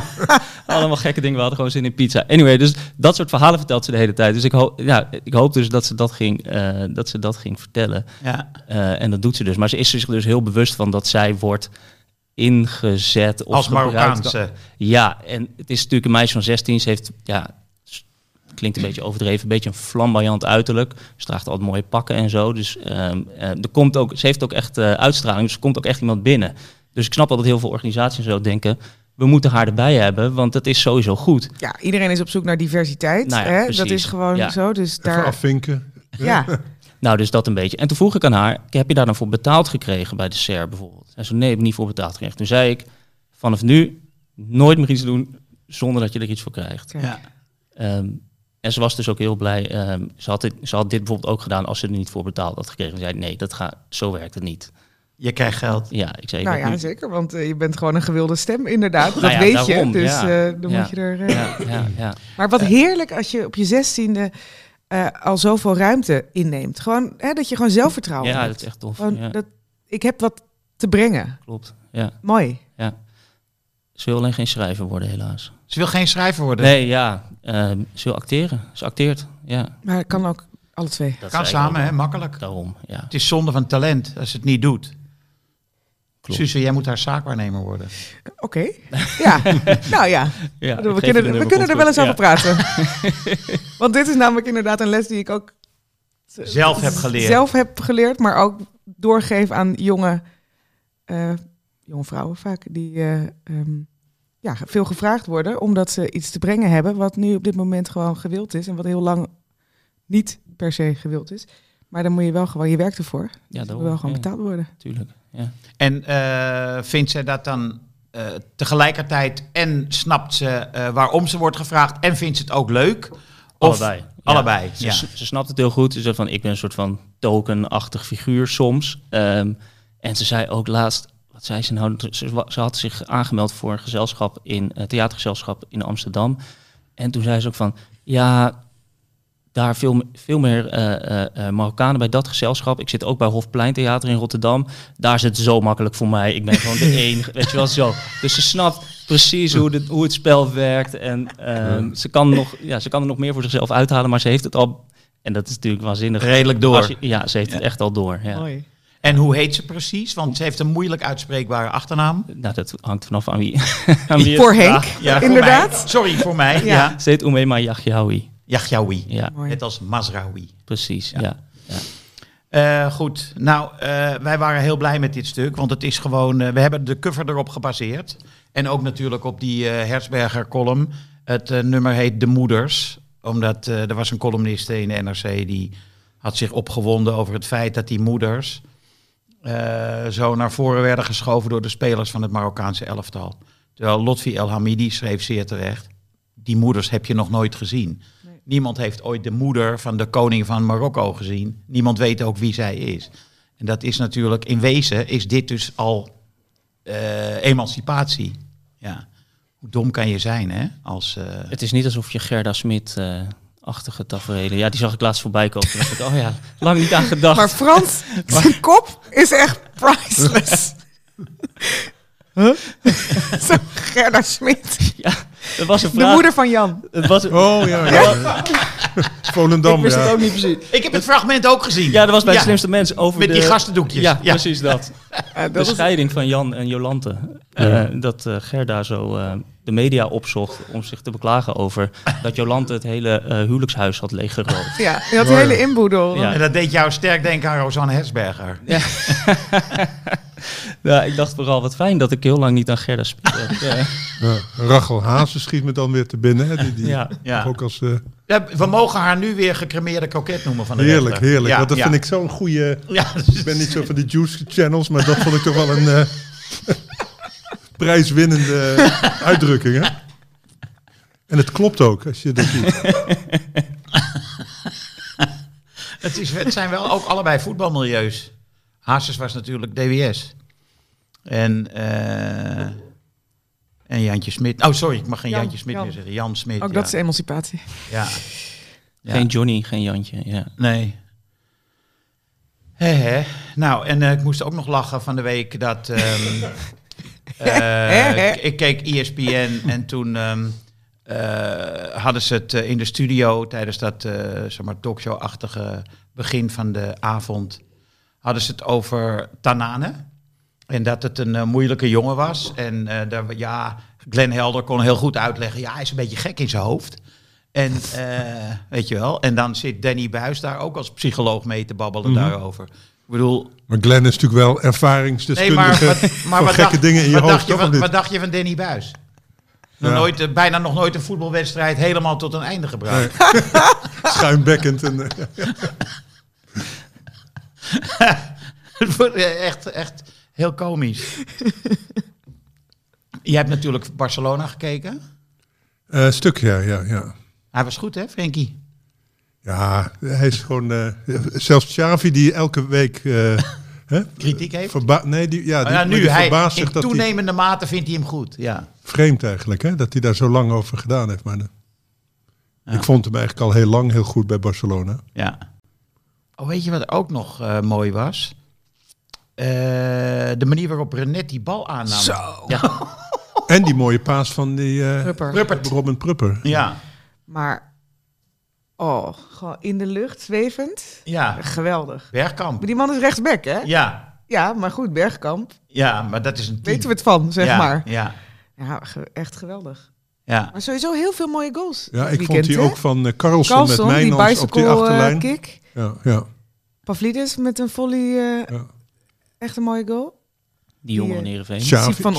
Allemaal gekke dingen. We hadden gewoon zin in pizza. Anyway, dus dat soort verhalen vertelt ze de hele tijd. Dus ik, hoop, ja, ik hoop dus dat ze dat ging, eh, dat ze dat ging vertellen. Ja. Eh, en dat doet ze dus. Maar ze is zich dus heel bewust van dat zij wordt ingezet. Of Als. Marokkaanse. Ja, en het is natuurlijk een meisje van 16. Ze heeft, ja, klinkt een beetje overdreven, een beetje een flamboyant uiterlijk. Ze draagt altijd mooie pakken en zo. Dus ehm, eh, er komt ook, ze heeft ook echt eh, uitstraling. Dus er komt ook echt iemand binnen. Dus ik snap wel dat heel veel organisaties zo denken. We moeten haar erbij hebben, want dat is sowieso goed. Ja, iedereen is op zoek naar diversiteit. Nou ja, hè? Dat is gewoon Ja. zo. Dus Even daar, afvinken. ja, Nou, dus dat een beetje. En toen vroeg ik aan haar, heb je daar dan voor betaald gekregen bij de SER bijvoorbeeld? En ze nee, heb ik niet voor betaald gekregen. Toen zei ik, vanaf nu nooit meer iets doen zonder dat je er iets voor krijgt. Ja. Ehm, en ze was dus ook heel blij. ehm, ze, had dit, ze had dit bijvoorbeeld ook gedaan als ze er niet voor betaald had gekregen. Ze zei, nee, dat gaat, zo werkt het niet. Je krijgt geld. Ja, ik zei, nou dat ja, nu- zeker. Want eh, je bent gewoon een gewilde stem, inderdaad. Dat Nou ja, weet daarom, je. Dus ja. eh, dan Ja. moet je er... eh, ja, ja, ja. Maar wat heerlijk als je op je zestiende eh al zoveel ruimte inneemt. Gewoon hè, dat je gewoon zelfvertrouwen ja, hebt. dat is echt tof. Gewoon Ja, dat, ik heb wat te brengen. klopt. Ja, Mooi. ja. Ze wil alleen geen schrijver worden, helaas. Ze wil geen schrijver worden. Nee, ja. ehm, ze wil acteren. Ze acteert, ja. Maar het kan ook alle twee. Dat kan samen, hè? makkelijk. Daarom, ja. Het is zonde van talent als ze het niet doet. Klopt. Suze, jij moet haar zaakwaarnemer worden. Oké. Ja. nou ja. ja we kunnen, we kunnen er wel eens over praten. Want dit is namelijk inderdaad een les die ik ook Zelf heb geleerd. zelf heb geleerd, maar ook doorgeef aan jonge, eh, jonge vrouwen vaak, die eh, ehm, ja, veel gevraagd worden omdat ze iets te brengen hebben wat nu op dit moment gewoon gewild is en wat heel lang niet per se gewild is. Maar dan moet je wel gewoon, je werkt ervoor. Ja, Dus je moet wel gewoon Ja, betaald worden. Tuurlijk, ja. En eh, vindt zij dat dan eh, tegelijkertijd en snapt ze eh, waarom ze wordt gevraagd en vindt ze het ook leuk? Of Allebei. Ja. Allebei, Ze, ja. ze snapt het heel goed. Ze zegt van, ik ben een soort van tokenachtig figuur soms. Ehm, en ze zei ook laatst, wat zei ze nou? Ze, had zich aangemeld voor een gezelschap in een theatergezelschap in Amsterdam. En toen zei ze ook van, ja, daar veel, veel meer eh, eh, eh, Marokkanen bij dat gezelschap. Ik zit ook bij Hofplein Theater in Rotterdam. Daar is het zo makkelijk voor mij. Ik ben gewoon de enige, weet je wel zo. Dus ze snapt precies hoe, de, hoe het spel werkt. En ehm, ze, kan nog, ja, ze kan er nog meer voor zichzelf uithalen, maar ze heeft het al... En dat is natuurlijk waanzinnig. Redelijk door. Je- ja, ze heeft het echt al door. Ja. Mooi. En hoe heet ze precies? Want ze heeft een moeilijk uitspreekbare achternaam. Nou, dat hangt vanaf aan wie. aan wie het Voor Henk, vraagt. Ja, inderdaad. Sorry voor mij. Ja. Ja. Ze heet Oumema Yaghyaoui. Yahyaoui. Ja, Mooi. Net als Mazraoui. precies. Ja. Ja. Ja. Eh, goed, nou, eh, wij waren heel blij met dit stuk, want het is gewoon, eh, we hebben de cover erop gebaseerd. En ook natuurlijk op die eh Herzberger column. Het nummer heet De Moeders, omdat eh, er was een columniste in de NRC die had zich opgewonden over het feit dat die moeders eh, zo naar voren werden geschoven door de spelers van het Marokkaanse elftal. Terwijl Lotfi El Hamidi schreef zeer terecht, die moeders heb je nog nooit gezien. Niemand heeft ooit de moeder van de koning van Marokko gezien. Niemand weet ook wie zij is. En dat is natuurlijk, in wezen is dit dus al eh, emancipatie. Ja. Hoe dom kan je zijn, hè? Als, eh, Het is niet alsof je Gerda Smit eh achtige tafereelen. Ja, die zag ik laatst voorbij komen. Toen dacht ik, oh ja, lang niet aan gedacht. Maar Frans, zijn kop is echt priceless. Huh? Zo, Gerda Smit. ja, dat was een De vraag. moeder van Jan. Het was, Oh ja, ja. ja. Volendam, ik wist ja. het ook niet precies. ik heb het fragment ook gezien. Ja, dat was bij Ja, de slimste mensen over Met de... die gastendoekjes. Ja, Ja. precies dat. Eh, De scheiding van Jan en Jolante. Eh, dat eh, Gerda zo eh, de media opzocht om zich te beklagen over dat Jolante het hele eh, huwelijkshuis had leeggeroofd. ja, je had die hele inboedel. Ja. En dat deed jou sterk denken aan Rosanne Herzberger. Ja, ik dacht vooral wat fijn dat ik heel lang niet aan Gerda speelde. Ja. Ja. Rachel Hazen schiet me dan weer te binnen. Hè, die, die Ja. Ja. ook als eh, we mogen haar nu weer gecremeerde kroket noemen van de Heerlijk, rechter. heerlijk. Ja, Want dat ja. vind ik zo'n goede... Ja, Ik ben niet zo van die juice channels, maar dat vond ik toch wel een eh, prijswinnende uitdrukking. Hè? En het klopt ook, als je dat ziet. het, is, het zijn wel ook allebei voetbalmilieus. Hazes was natuurlijk DWS. En, eh, en Jantje Smit. Oh, sorry, ik mag geen Jan, Jantje Smit Jan. meer zeggen. Jan Smit. Ook ja. dat is emancipatie. Ja. Ja. Geen Johnny, geen Jantje. Ja. Nee. Hè, hè. Nou, en eh, ik moest ook nog lachen van de week dat... ehm, eh, ik, ik keek ESPN en toen ehm, eh, hadden ze het in de studio tijdens dat zeg maar, talkshow-achtige begin van de avond. Hadden ze het over Tanane. En dat het een eh, moeilijke jongen was. En eh, daar, ja, Glenn Helder kon heel goed uitleggen. Ja, hij is een beetje gek in zijn hoofd. En eh, weet je wel. En dan zit Danny Buis daar ook als psycholoog mee te babbelen Mhm. daarover. Ik bedoel, Maar Glenn is natuurlijk wel nee, ervaringsdeskundige maar, wat, maar wat, gekke dacht, dingen in je wat, hoofd. dacht je niet? wat dacht je van Danny Buis? Nog Ja. nooit, bijna nog nooit een voetbalwedstrijd helemaal tot een einde gebracht. Schuimbekkend. En, echt, echt heel komisch. Je hebt natuurlijk Barcelona gekeken. eh, een stuk, ja, ja, ja. Hij was goed, hè, Frenkie? Ja, hij is gewoon... eh, zelfs Xavi, die elke week... eh, hè, Kritiek heeft. verba- nee, die, ja, maar nu, die hij, verbaast zich in dat toenemende mate vindt hij hem goed. Ja. Vreemd eigenlijk, hè? Dat hij daar zo lang over gedaan heeft. Maar, eh, Ja. Ik vond hem eigenlijk al heel lang heel goed bij Barcelona. ja. Oh, weet je wat ook nog eh, mooi was? Eh, de manier waarop Renet die bal aannam. Zo. Ja. En die mooie paas van die eh, Prupper. Ruppert. Robin Prupper. Ja. Maar, oh, gewoon in de lucht, zwevend. ja. Geweldig. Bergkamp. Maar die man is rechtsback, hè? Ja. Ja, maar goed, Bergkamp. Ja, maar dat is een team. Weten we het van, zeg ja, maar. Ja. Ja, ge- echt geweldig. Ja. Maar sowieso heel veel mooie goals. Ja, ik weekend, vond die hè? ook van Carlson met Carlson, Mijnans op die bicycle achterlijn. kick. ja, ja. Pavlidis met een volley. eh, Ja. Echt een mooie goal. Die jongen van eh, Heerenveen. Xavi, van?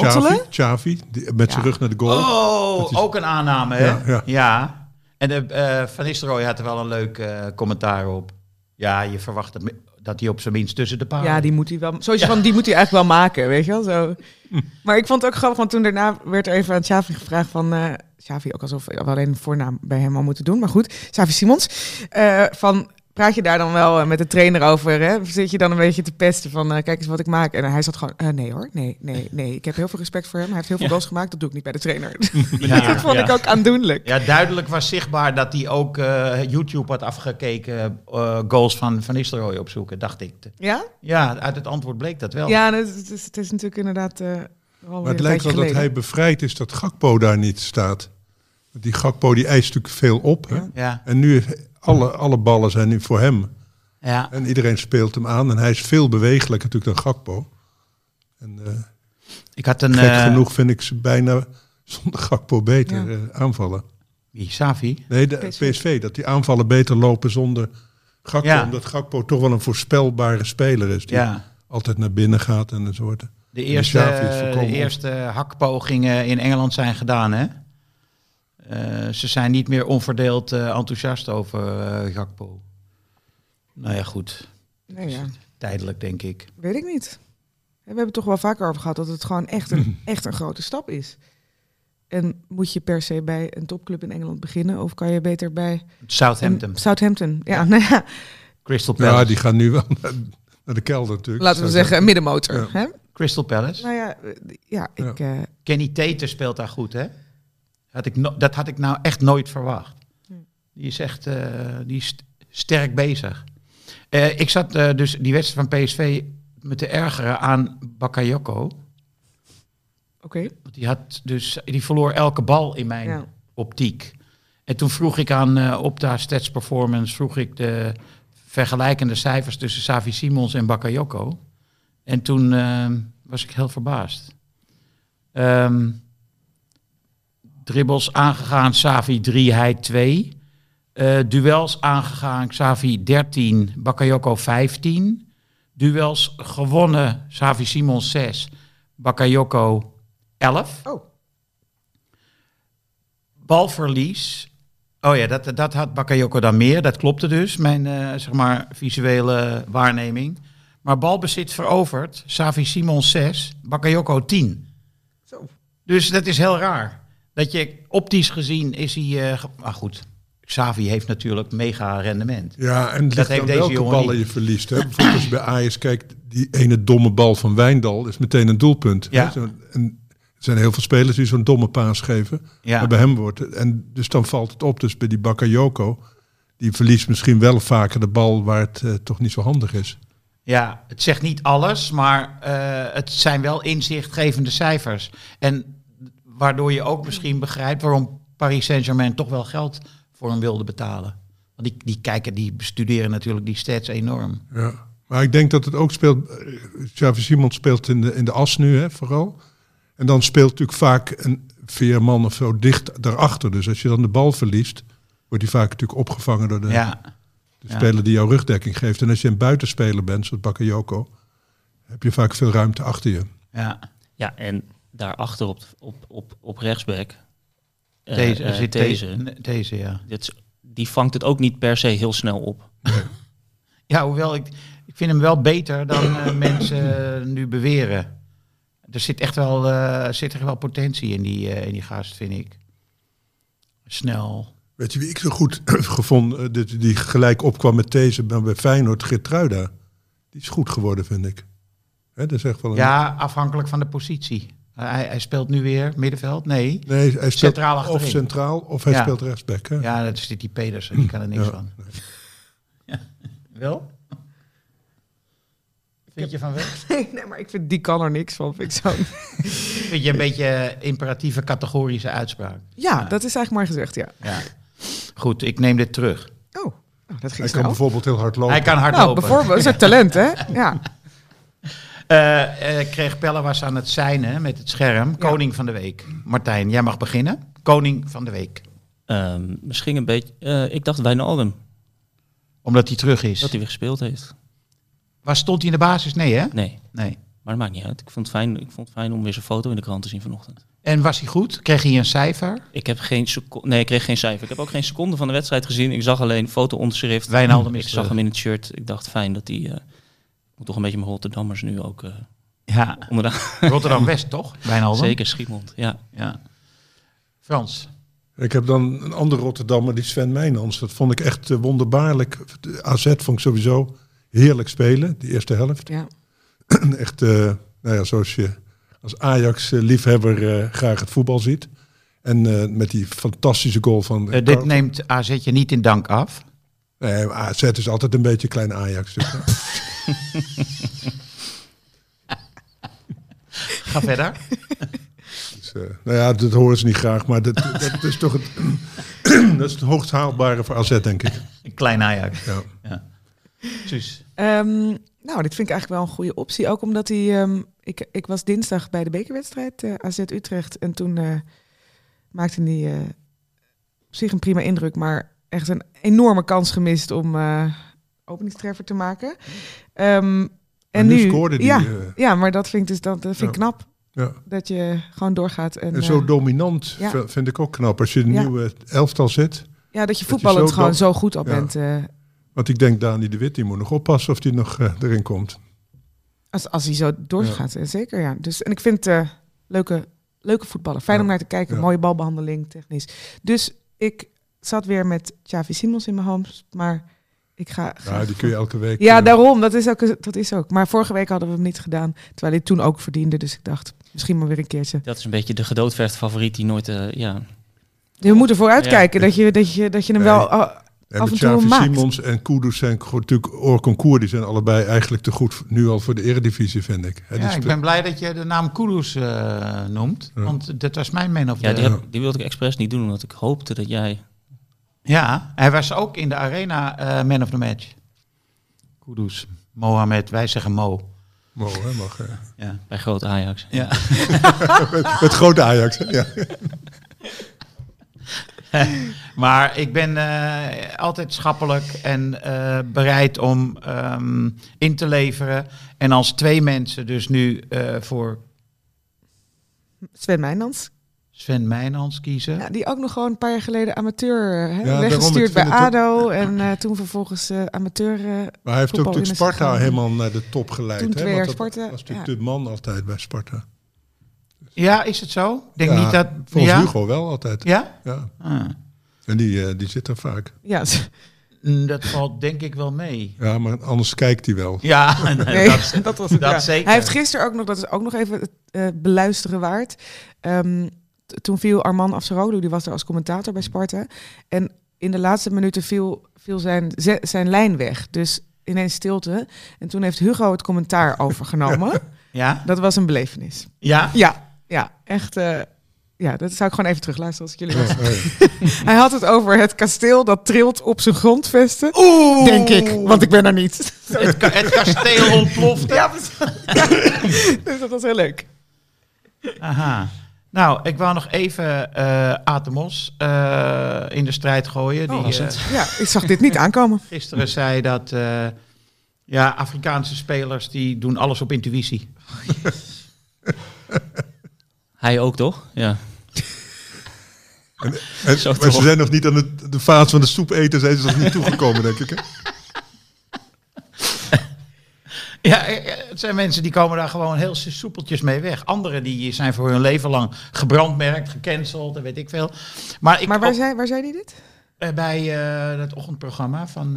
Xavi, die- met zijn Ja. rug naar de goal. Oh, Dat is- ook een aanname, hè? Ja, ja. En de, eh, Van Nistelrooy had er wel een leuk eh, commentaar op. Ja, je verwacht het, dat hij op zijn minst tussen de palen... Ja, die moet hij wel. Sowieso van die moet hij eigenlijk wel maken, weet je wel. Zo. Hm. Maar ik vond het ook grappig, want toen daarna werd er even aan Xavi gevraagd van. eh Xavi, ook alsof we alleen een voornaam bij hem al moeten doen, maar goed. Xavi Simons. eh, van. Praat je daar dan wel eh, met de trainer over? Hè? Of zit je dan een beetje te pesten van, eh, kijk eens wat ik maak? En hij zat gewoon, eh, nee hoor, nee, nee, nee. Ik heb heel veel respect voor hem. Hij heeft heel veel Ja. goals gemaakt. Dat doe ik niet bij de trainer. Ja, dat vond ja. ik ook aandoenlijk. Ja, duidelijk was zichtbaar dat hij ook eh, YouTube had afgekeken... eh, goals van Van Nistelrooy opzoeken, dacht ik. Ja? Ja, uit het antwoord bleek dat wel. Ja, het is, het is natuurlijk inderdaad. eh, Maar het lijkt wel dat hij bevrijd is dat Gakpo daar niet staat. Die Gakpo die eist natuurlijk veel op. Hè? Ja. Ja, En nu, alle, alle ballen zijn nu voor hem. ja. En iedereen speelt hem aan. En hij is veel bewegelijker natuurlijk dan Gakpo. En eh, Ik had een... gek eh, genoeg vind ik ze bijna zonder Gakpo beter Ja. eh, aanvallen. Wie, Savi? Nee, de PSV. PSV. dat die aanvallen beter lopen zonder Gakpo. Ja. Omdat Gakpo toch wel een voorspelbare speler is. Die Ja. altijd naar binnen gaat en zo wordt. De eerste, de eerste hakpogingen in Engeland zijn gedaan, hè? Eh, ze zijn niet meer onverdeeld eh, enthousiast over eh Gakpo. Nou ja, goed. Nee, ja. Tijdelijk, denk ik. Weet ik niet. We hebben het toch wel vaker over gehad dat het gewoon echt een, echt een grote stap is. En moet je per se bij een topclub in Engeland beginnen? Of kan je beter bij Southampton, een- Southampton? Ja, nou ja, Crystal Palace. Ja, die gaan nu wel naar, naar de kelder natuurlijk. laten we zeggen middenmotor. Ja. Hè? Crystal Palace. Nou ja, eh, ja, ik, eh, Kenny Tater speelt daar goed, hè? Had ik no- dat had ik nou echt nooit verwacht. Hm. Die is echt eh, die is st- sterk bezig. Eh, ik zat eh, dus die wedstrijd van PSV me te ergeren aan Bakayoko. oké. Die, had dus, die verloor elke bal in mijn Ja. optiek. En toen vroeg ik aan Opta Stats Performance, vroeg ik de vergelijkende cijfers tussen Savi Simons en Bakayoko. En toen was ik heel verbaasd. Ehm dribbles aangegaan, Savi 3, hij 2. Eh, duels aangegaan, Savi 13, Bakayoko 15. Duels gewonnen, Savi Simons 6, Bakayoko 11. Oh. Balverlies Oh ja, dat, dat had Bakayoko dan meer. Dat klopte dus, mijn eh, zeg maar visuele waarneming. Maar balbezit veroverd. Savi Simon 6, Bakayoko 10. Zo. Dus dat is heel raar. Dat je optisch gezien is hij... ge- maar goed, Savi heeft natuurlijk mega rendement. Ja, en Dat heeft deze welke ballen niet. je verliest. Hè? Bijvoorbeeld als je bij Ajax kijkt, die ene domme bal van Wijndal is meteen een doelpunt. Ja. Hè? En er zijn heel veel spelers die zo'n domme paas geven. Ja. Maar bij hem wordt het. En dus dan valt het op. Dus bij die Bakayoko, die verliest misschien wel vaker de bal waar het eh, toch niet zo handig is. Ja, het zegt niet alles, maar eh, het zijn wel inzichtgevende cijfers. En waardoor je ook misschien begrijpt waarom Paris Saint-Germain toch wel geld voor hem wilde betalen. Want die, die kijken, die bestuderen natuurlijk die stats enorm. Ja. Maar ik denk dat het ook speelt. eh, Xavi Simons speelt in de, in de as nu, hè, vooral. En dan speelt natuurlijk vaak een veerman of zo dicht daarachter. Dus als je dan de bal verliest, wordt die vaak natuurlijk opgevangen door de, Ja, de ja. speler die jouw rugdekking geeft. En als je een buitenspeler bent, zoals Bakayoko, heb je vaak veel ruimte achter je. ja. Ja, en daarachter op, op, op, op rechtsback. eh, Deze, eh, zit deze. deze. ja. Dit die vangt het ook niet per se heel snel op. Ja, hoewel ik, ik vind hem wel beter dan eh, mensen nu beweren. Er zit echt wel, eh, zit echt wel potentie in die, eh, in die gast, vind ik. Snel. Weet je wie ik zo goed gevonden, die, die gelijk opkwam met deze bij bij Feyenoord, Gertruida. Die is goed geworden, vind ik. Hè, dat is echt wel een... Ja, afhankelijk van de positie. Hij, hij speelt nu weer middenveld? Nee. Nee, hij speelt Centraal of achterin. centraal of hij Ja. speelt rechtsback. Hè? Ja, dat is dit die Pedersen, die kan er niks Ja. van. Ja. Wel? Vind je van wel? Nee, nee, maar ik vind die kan er niks van. Vind ik zo. Vind je een beetje imperatieve categorische uitspraak? Ja, dat is eigenlijk maar gezegd, ja. Ja. Goed, ik neem dit terug. Oh, nou, dat ging Hij kan snel. bijvoorbeeld heel hard lopen. Hij kan hard Nou, lopen. bijvoorbeeld, dat is ook talent, hè? Ja. Eh, eh, kreeg Pelle was aan het zijnen met het scherm. Koning van de week. Martijn, jij mag beginnen. Koning van de week. Ehm, misschien een beetje... eh, ik dacht Wijnaldum, Omdat hij terug is. dat hij weer gespeeld heeft. Waar stond hij in de basis? Nee, hè? Nee, Nee. maar dat maakt niet uit. Ik vond, het fijn, ik vond het fijn om weer zijn foto in de krant te zien vanochtend. En was hij goed? Kreeg hij een cijfer? Ik heb geen seconde... Nee, ik kreeg geen cijfer. Ik heb ook geen seconde van de wedstrijd gezien. Ik zag alleen foto-onderschrift. Wijnaldum is Ik zag terug. hem in het shirt. Ik dacht, fijn dat hij... eh, moet toch een beetje mijn Rotterdammers nu ook eh Ja. onderdaan. Rotterdam-West, toch? Wijnaldum? Zeker Schiemond, ja. Ja. Frans. Ik heb dan een andere Rotterdammer, die Sven Meijnans. Dat vond ik echt eh, wonderbaarlijk. De AZ vond ik sowieso heerlijk spelen, die eerste helft. ja. echt, eh, nou ja, zoals je als Ajax-liefhebber graag het voetbal ziet. En eh, met die fantastische goal van... Dit Carl- neemt AZ je niet in dank af. Nee, AZ is altijd een beetje klein Ajax. Dus. Ga verder. Dus, eh, nou ja, dat horen ze niet graag, maar dat, dat is toch het, dat is het hoogst haalbare voor AZ, denk ik. Een klein Ajax. Ja. Ja. Suus. Ehm, nou, dit vind ik eigenlijk wel een goede optie. Ook omdat hij... ehm, ik, ik was dinsdag bij de bekerwedstrijd eh, AZ Utrecht. En toen eh, maakte hij eh, op zich een prima indruk. Maar echt een enorme kans gemist om eh openingstreffer te maken. Ehm, en nu nu, scoorde die, Ja, eh, ja, maar dat vind ik dus dat, dat vind ik Ja. knap. Ja. Dat je gewoon doorgaat. En, En zo eh, dominant ja. vind ik ook knap. Als je een Ja. nieuwe elftal zit. ja, dat je je voetballend zo gewoon zo goed Ja. bent. eh, Want ik denk Dani de Wit, die moet nog oppassen of die nog eh, erin komt. Als, als hij zo doorgaat, eh, zeker ja. Dus, en ik vind het eh, leuke, leuke voetballen. Fijn om naar te kijken. Mooie balbehandeling, technisch. Dus ik zat weer met Xavi Simons in mijn hoofd. Maar ik ga... Ja, graag die kun je elke week... Ja, eh, daarom. Dat is, ook, dat is ook. Maar vorige week hadden we hem niet gedaan. Terwijl hij toen ook verdiende. Dus ik dacht, misschien maar weer een keertje. Dat is een beetje de gedoodverfde favoriet die nooit... eh, ja. We moeten vooruit Ja. kijken dat je, dat je, dat je hem Nee. wel oh, en af met en toe Xavi. Simons en Kudus zijn natuurlijk Orconcourt, die zijn allebei eigenlijk te goed nu al voor de eredivisie, vind ik. Ja, ik ben blij dat je de naam Kudus eh, noemt. Ja. Want dat was mijn man of Ja, die, heb- die wilde ik expres niet doen, omdat ik hoopte dat jij... Ja, hij was ook in de arena eh, man of the match. Kudus. Mohamed, wij zeggen Mo. Mo, hè, mag, eh. Ja. Bij groot Ajax. ja. Met grote Ajax, hè? Ja. Maar ik ben eh, altijd schappelijk en eh, bereid om ehm, in te leveren. En als twee mensen dus nu eh, voor Sven Meijnans. Sven Meijnans kiezen. Ja, die ook nog gewoon een paar jaar geleden amateur hè, daarom, ik weggestuurd bij ook- ADO. En eh, toen vervolgens eh, amateur... eh, Maar hij heeft ook Voetbal natuurlijk Sparta gegaan. helemaal naar de top geleid. Toen hè? twee Want jaar dat Sparta, was natuurlijk ja. de man altijd bij Sparta. Ja, is het zo? Ik denk Ja, niet dat... Volgens ja? Hugo wel altijd. Ja? Ja. Ah. En die, eh, die zit er vaak. ja, Mm, Dat valt denk ik wel mee. Ja, maar anders kijkt hij wel. Ja, Nee, dat, dat, was het. dat ja. zeker. Hij heeft gisteren ook nog, dat is ook nog even het eh, beluisteren waard. Ehm, t- toen viel Arman Afsaroglu, die was er als commentator bij Sparta. En in de laatste minuten viel, viel zijn, zijn lijn weg. Dus ineens stilte. En toen heeft Hugo het commentaar overgenomen. Ja? Dat was een belevenis. Ja? Ja, ja, echt. eh, ja, dat zou ik gewoon even terugluisteren als ik jullie was. Ja, ja. Hij had het over het kasteel dat trilt op zijn grondvesten. Oeh! Denk ik, want ik ben er niet. Het, ka- het kasteel ontplofte. Ja, dus dat was heel leuk. Aha. Nou, ik wou nog even eh Atemos eh, in de strijd gooien. Oh, die was eh, Ja, ik zag dit niet aankomen. gisteren zei dat eh, ja, Afrikaanse spelers die doen alles op intuïtie. Hij ook toch? Ja. En, Zo maar toch. ze zijn nog niet aan het, de fase van de soep eten, zijn ze nog niet toegekomen, denk ik. Hè? Ja, eh, eh, het zijn mensen die komen daar gewoon heel soepeltjes mee weg. Anderen die zijn voor hun leven lang gebrandmerkt, gecanceld en weet ik veel. Maar, ik, Maar waar op- zei, waar zei hij dit? eh, bij eh, het ochtendprogramma van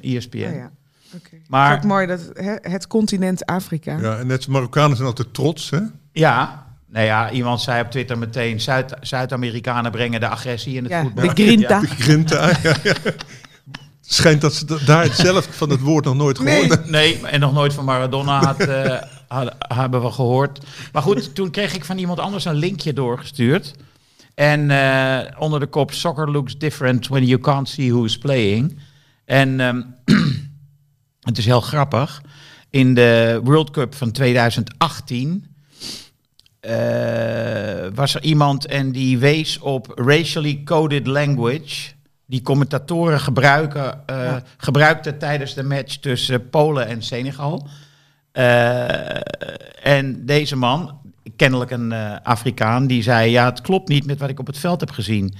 eh ESPN. Oh, ja. Oké. Maar-. Ook mooi dat hè, het continent Afrika. Ja, en net als Marokkanen zijn altijd trots, hè? Ja, nou ja, iemand zei op Twitter meteen... Zuid- Zuid-Amerikanen brengen de agressie in het Ja, voetbal. de grinta. De grinta. ja, ja. Het schijnt dat ze da- daar zelf van het woord nog nooit gehoord Nee. hebben. Nee, en nog nooit van Maradona had, eh, had- hebben we gehoord. Maar goed, toen kreeg ik van iemand anders een linkje doorgestuurd. En eh, onder de kop Soccer looks different when you can't see who's playing. En ehm, het is heel grappig. In de World Cup van 2018 eh, was er iemand en die wees op racially coded language. Die commentatoren gebruiken, eh, Ja. gebruikten tijdens de match tussen Polen en Senegal. Eh, en deze man, kennelijk een eh, Afrikaan, die zei: Ja, het klopt niet met wat ik op het veld heb gezien.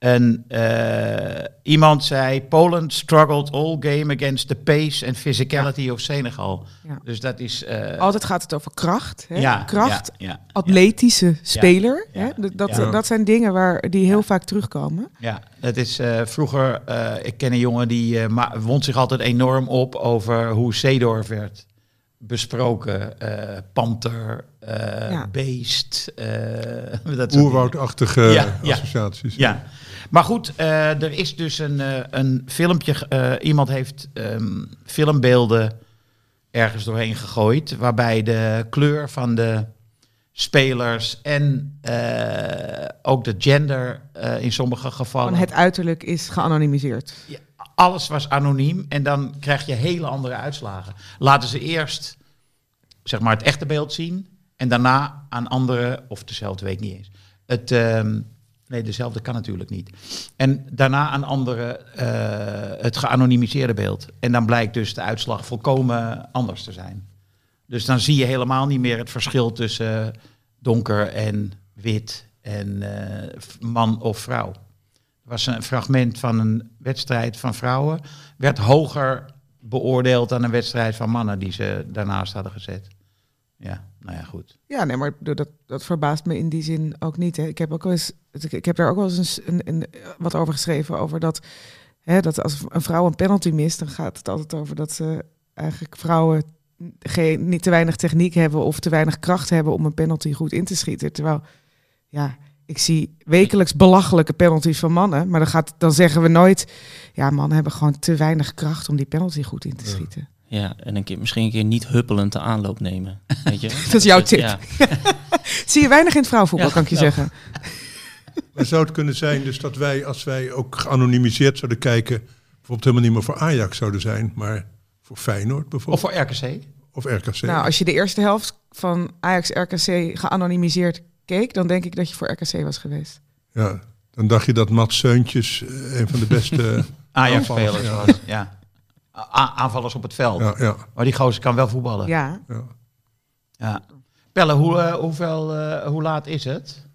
En eh, iemand zei: Poland struggled all game against the pace and physicality of Senegal. Ja. Dus dat is. eh, Altijd gaat het over kracht. Hè? ja, kracht, Ja, ja, atletische speler. Ja. Hè? Dat, dat, Ja. dat zijn dingen waar, die heel vaak terugkomen. Ja, het is eh, vroeger. eh, ik ken een jongen die eh, wond zich altijd enorm op over hoe Seedorf werd besproken. eh panter, eh, Ja. beest. eh, dat soort dingen. Oerwoudachtige Ja, ja. associaties. Ja, maar goed, eh, er is dus een, eh, een filmpje. eh, iemand heeft ehm, filmbeelden ergens doorheen gegooid. Waarbij de kleur van de spelers en ook de gender in sommige gevallen. Van het uiterlijk is geanonimiseerd. Ja, alles was anoniem en dan krijg je hele andere uitslagen. Laten ze eerst zeg maar het echte beeld zien en daarna aan anderen, of dezelfde weet ik niet eens. Het, ehm, nee, dezelfde kan natuurlijk niet. En daarna aan anderen eh, het geanonimiseerde beeld. En dan blijkt dus de uitslag volkomen anders te zijn. Dus dan zie je helemaal niet meer het verschil tussen donker en wit en eh, man of vrouw. Er was een fragment van een wedstrijd van vrouwen. Werd hoger beoordeeld dan een wedstrijd van mannen die ze daarnaast hadden gezet. Ja, nou ja, goed. Ja, nee, maar dat, dat verbaast me in die zin ook niet. Hè. Ik heb ook wel eens, ik, ik heb daar ook wel eens een, een, wat over geschreven over dat, hè, dat als een vrouw een penalty mist, dan gaat het altijd over dat ze eigenlijk vrouwen geen, niet te weinig techniek hebben of te weinig kracht hebben om een penalty goed in te schieten. Terwijl, ja, ik zie wekelijks belachelijke penalties van mannen, maar dan, gaat, dan zeggen we nooit, ja, mannen hebben gewoon te weinig kracht om die penalty goed in te schieten. Ja, en een keer, misschien een keer niet huppelend de aanloop nemen. Weet je? Dat is jouw tip. Ja. Zie je weinig in het vrouwenvoetbal, Ja, kan ik je nou. zeggen. Maar zou het kunnen zijn dus dat wij, als wij ook geanonimiseerd zouden kijken, bijvoorbeeld helemaal niet meer voor Ajax zouden zijn, maar voor Feyenoord Of bijvoorbeeld, voor RKC. of, RKC? Nou, als je de eerste helft van Ajax-RKC geanonimiseerd keek, dan denk ik dat je voor RKC was geweest. Ja, dan dacht je dat Mats Seuntjes eh, een van de beste Ajax-spelers was. Ja. Aanvallers op het veld. Ja, ja, Maar die gozer kan wel voetballen. Ja. Ja, ja. Pelle, hoe, eh, hoeveel, eh, hoe laat is het?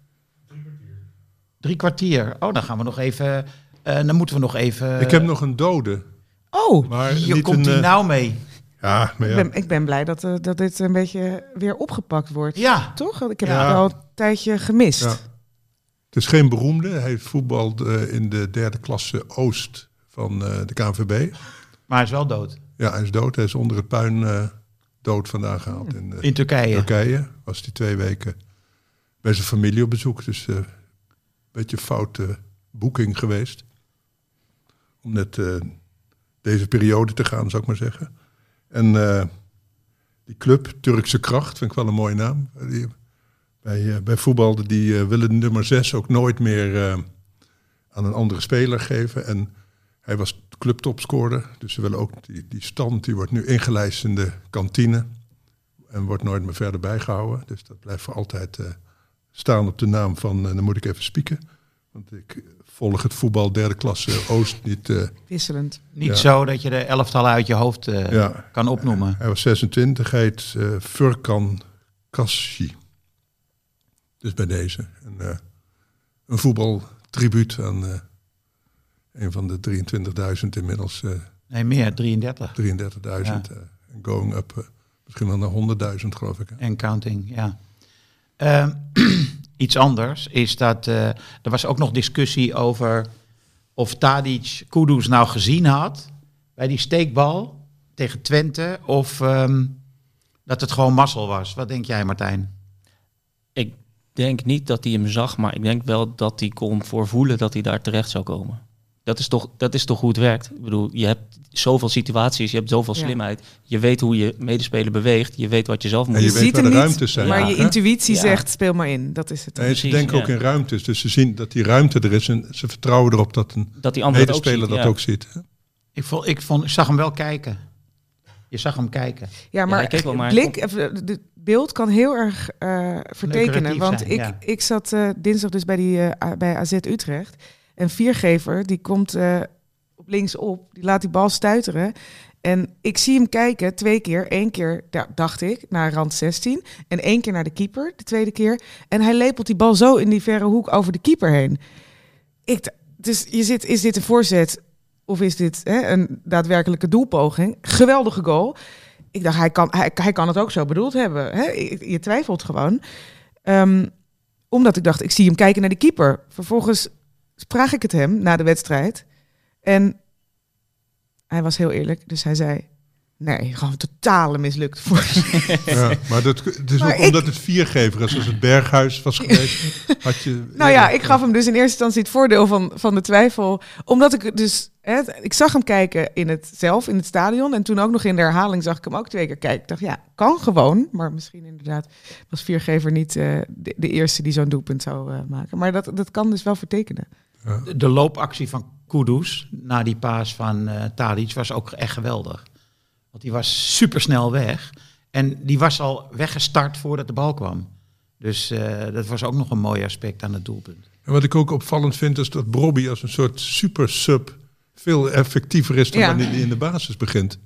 Drie kwartier. Oh, dan gaan we nog even... eh, dan moeten we nog even... ik heb nog een dode. Oh, Maar Hier komt een, hij nou mee. Ja, maar ik, ja. ben, ik ben blij dat, dat dit een beetje weer opgepakt wordt. Ja. Toch? Ik heb Ja. het al een tijdje gemist. Ja. Het is geen beroemde. Hij voetbalt eh, in de derde klasse Oost van eh, de KNVB. Maar hij is wel dood. Ja, hij is dood. Hij is onder het puin eh, dood vandaan gehaald. In, eh, In Turkije. Turkije was hij twee weken bij zijn familie op bezoek. Dus eh, een beetje foute boeking geweest. Om net deze periode te gaan, zou ik maar zeggen. En die club, Turkse Kracht, vind ik wel een mooie naam. Die, bij, bij voetbal, die eh, willen nummer 6 ook nooit meer aan een andere speler geven. En hij was clubtopscorer. Dus ze willen ook die, die stand, die wordt nu ingelijst in de kantine. En wordt nooit meer verder bijgehouden. Dus dat blijft voor altijd eh, staan op de naam van, eh, dan moet ik even spieken. Want ik volg het voetbal derde klasse Oost niet. eh, Wisselend. Niet Ja. zo dat je de elftallen uit je hoofd eh, Ja. kan opnoemen. hij was 26, hij heet eh, Furkan Kassi. Dus bij deze. Een, eh, een voetbaltribuut aan eh, een van de 23.000 inmiddels. eh, Nee, meer. 33. 33.000. eh, going up eh, misschien wel naar 100.000 geloof ik. En counting, ja. Ehm, iets anders is dat eh, er was ook nog discussie over of Tadic Kudus nou gezien had bij die steekbal tegen Twente of ehm, dat het gewoon mazzel was. Wat denk jij, Martijn? Ik denk niet dat hij hem zag, maar ik denk wel dat hij kon voorvoelen dat hij daar terecht zou komen. Dat is toch, dat is toch hoe het werkt. Ik bedoel, je hebt zoveel situaties, je hebt zoveel Ja. slimheid. Je weet hoe je medespeler beweegt, je weet wat je zelf moet En je weet waar hem de niet, ruimtes zijn. Maar Ja. je intuïtie Ja. zegt, speel maar in. Dat is het. Nee, ze denken ook ja. in ruimtes. Dus ze zien dat die ruimte er is en ze vertrouwen erop dat een Dat die andere dat ook medespeler ziet, dat ja. ook ziet. Ik, vond, ik, vond, ik zag hem wel kijken. Je zag hem kijken. Ja, maar wel, maar blik, even, het beeld kan heel erg eh, vertekenen. Lucratief Want zijn, ik, ja. ik zat eh, dinsdag dus bij, die, eh, bij AZ Utrecht. En Viergever, die komt eh, op links op. Die laat die bal stuiteren. En ik zie hem kijken twee keer. Eén keer, ja, dacht ik, naar rand 16. En één keer naar de keeper, de tweede keer. En hij lepelt die bal zo in die verre hoek over de keeper heen. Ik, dus je zit, is dit een voorzet of is dit hè, een daadwerkelijke doelpoging? Geweldige goal. Ik dacht, hij kan, hij, kan het ook zo bedoeld hebben. Hè? Je, je twijfelt gewoon. Ehm, omdat ik dacht, ik zie hem kijken naar de keeper. Vervolgens vraag ik het hem na de wedstrijd. En hij was heel eerlijk. Dus hij zei, nee, gewoon een totale mislukt voor. Ja, maar dat, het is Maar ook ik- omdat het viergever is. Als het Berghuis was geweest, had je... Nou ja, ik gaf hem dus in eerste instantie het voordeel van, van de twijfel. Omdat ik dus... Hè, ik zag hem kijken in het, zelf, in het stadion. En toen ook nog in de herhaling zag ik hem ook twee keer kijken. Ik dacht, ja, kan gewoon. Maar misschien inderdaad was Viergever niet eh, de, de eerste die zo'n doelpunt zou eh, maken. Maar dat, dat kan dus wel vertekenen. De, de loopactie van Kudus na die paas van Tadic was ook echt geweldig. Want die was supersnel weg. En die was al weggestart voordat de bal kwam. Dus eh, dat was ook nog een mooi aspect aan het doelpunt. En wat ik ook opvallend vind, is dat Bobby als een soort super sub veel effectiever is dan Ja. wanneer hij in de basis begint.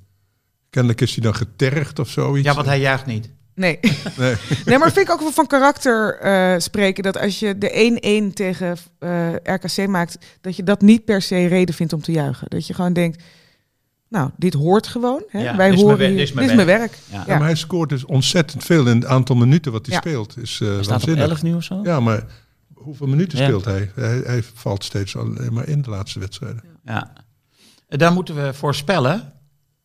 Kennelijk is hij dan getergd of zoiets. Ja, want hij juicht niet. Nee. Nee. nee, maar vind ik ook wel van karakter eh, spreken. Dat als je de 1-1 tegen eh, RKC maakt, dat je dat niet per se reden vindt om te juichen. Dat je gewoon denkt, nou, dit hoort gewoon. Hè? Ja, Wij dit is horen mijn hier, wer- dit is mijn werk. Ja. Ja, maar hij scoort dus ontzettend veel in het aantal minuten wat hij Ja. speelt. Is, eh Hij staat op waanzinnig. 11 nu of zo. Ja, maar hoeveel minuten Ja. speelt hij? hij? Hij valt steeds alleen maar in de laatste wedstrijden. Ja. Daar moeten we voorspellen.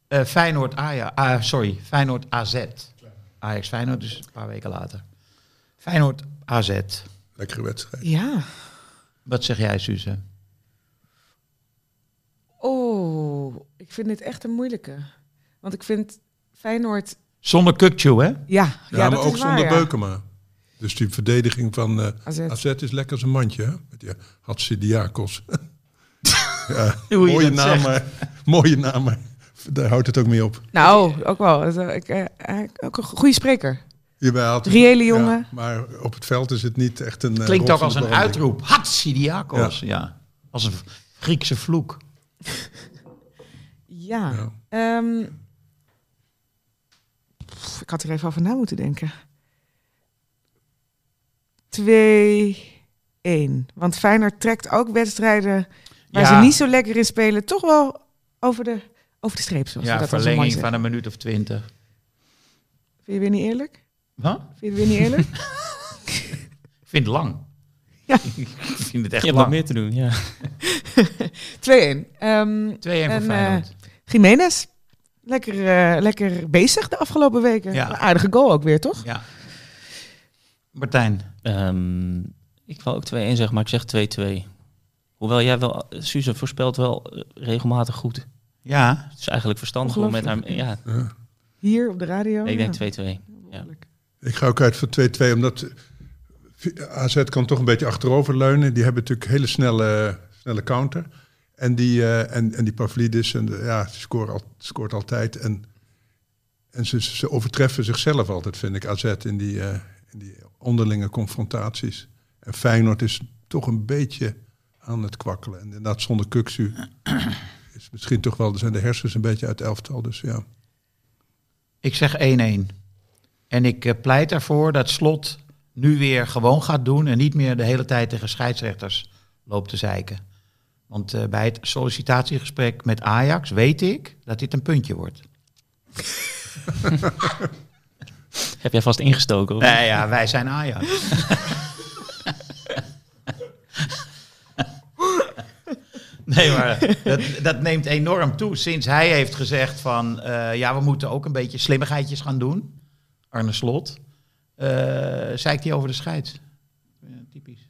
Eh Feyenoord, Aja, sorry, Feyenoord AZ. Ajax Feyenoord, dus een paar weken later. Feyenoord AZ. Lekkere wedstrijd. Ja. Wat zeg jij, Suze? Oh, ik vind dit echt een moeilijke. Want ik vind Feyenoord... Zonder Kukcu, hè? Ja, ja, Ja, dat maar ook is waar, zonder ja. Beukema. Dus die verdediging van eh AZ. AZ is lekker als een mandje. Hè? Met die Hatsidiakos. ja, mooie mooie naam, maar daar houdt het ook mee op. Nou, ook wel. Eh, Ik, eh, eh, ook een goede spreker. Haalt het- Reële jongen. Ja, maar op het veld is het niet echt een. eh, Klinkt ook als een branding. uitroep. Hatsidiakos. Ja. Als een Griekse vloek. Ja. Ja. Ehm, pff, ik had er even over na moeten denken. 2-1. 2-1. Want Feyenoord trekt ook wedstrijden waar Ja. ze niet zo lekker in spelen, toch wel over de, over de streep. Zoals Ja, dat verlenging van een minuut of twintig. Vind je weer niet eerlijk? Wat? Vind je weer niet eerlijk? Ik vind het lang. Ja. ik vind het echt Je hebt wat lang. meer te doen, ja. 2-1. Ehm 2-1 voor En, Feyenoord. Jiménez, lekker, eh, lekker bezig de afgelopen weken. Ja. Een aardige goal ook weer, toch? ja. Martijn. Ehm, ik wil ook 2-1 zeggen, maar ik zeg 2-2. Hoewel jij wel, Suze voorspelt wel eh, regelmatig goed. Ja, Het is eigenlijk verstandig om met haar... Ja, Hier op de radio. ik denk 2-2. Ja. Ik ga ook uit voor 2-2, omdat AZ kan toch een beetje achteroverleunen. Die hebben natuurlijk hele snelle, snelle counter. En die, eh, en, en die Pavlidis, en de- ja, die scoort, al, scoort altijd. En, en ze, ze overtreffen zichzelf altijd, vind ik, AZ, in die, eh, in die onderlinge confrontaties. En Feyenoord is toch een beetje aan het kwakkelen. En inderdaad, zonder Kuksu is misschien toch wel, er zijn de hersens een beetje uit elftal. Dus ja. ik zeg 1-1. En ik eh, pleit ervoor dat Slot nu weer gewoon gaat doen en niet meer de hele tijd tegen scheidsrechters loopt te zeiken. Want eh, bij het sollicitatiegesprek met Ajax weet ik dat dit een puntje wordt. Heb jij vast ingestoken? Of? Nee, ja, wij zijn Ajax. nee, maar dat, dat neemt enorm toe. Sinds hij heeft gezegd van... eh, ja, we moeten ook een beetje slimmigheidjes gaan doen. Arne Slot. eh zeikt hij over de scheids. Ja, typisch.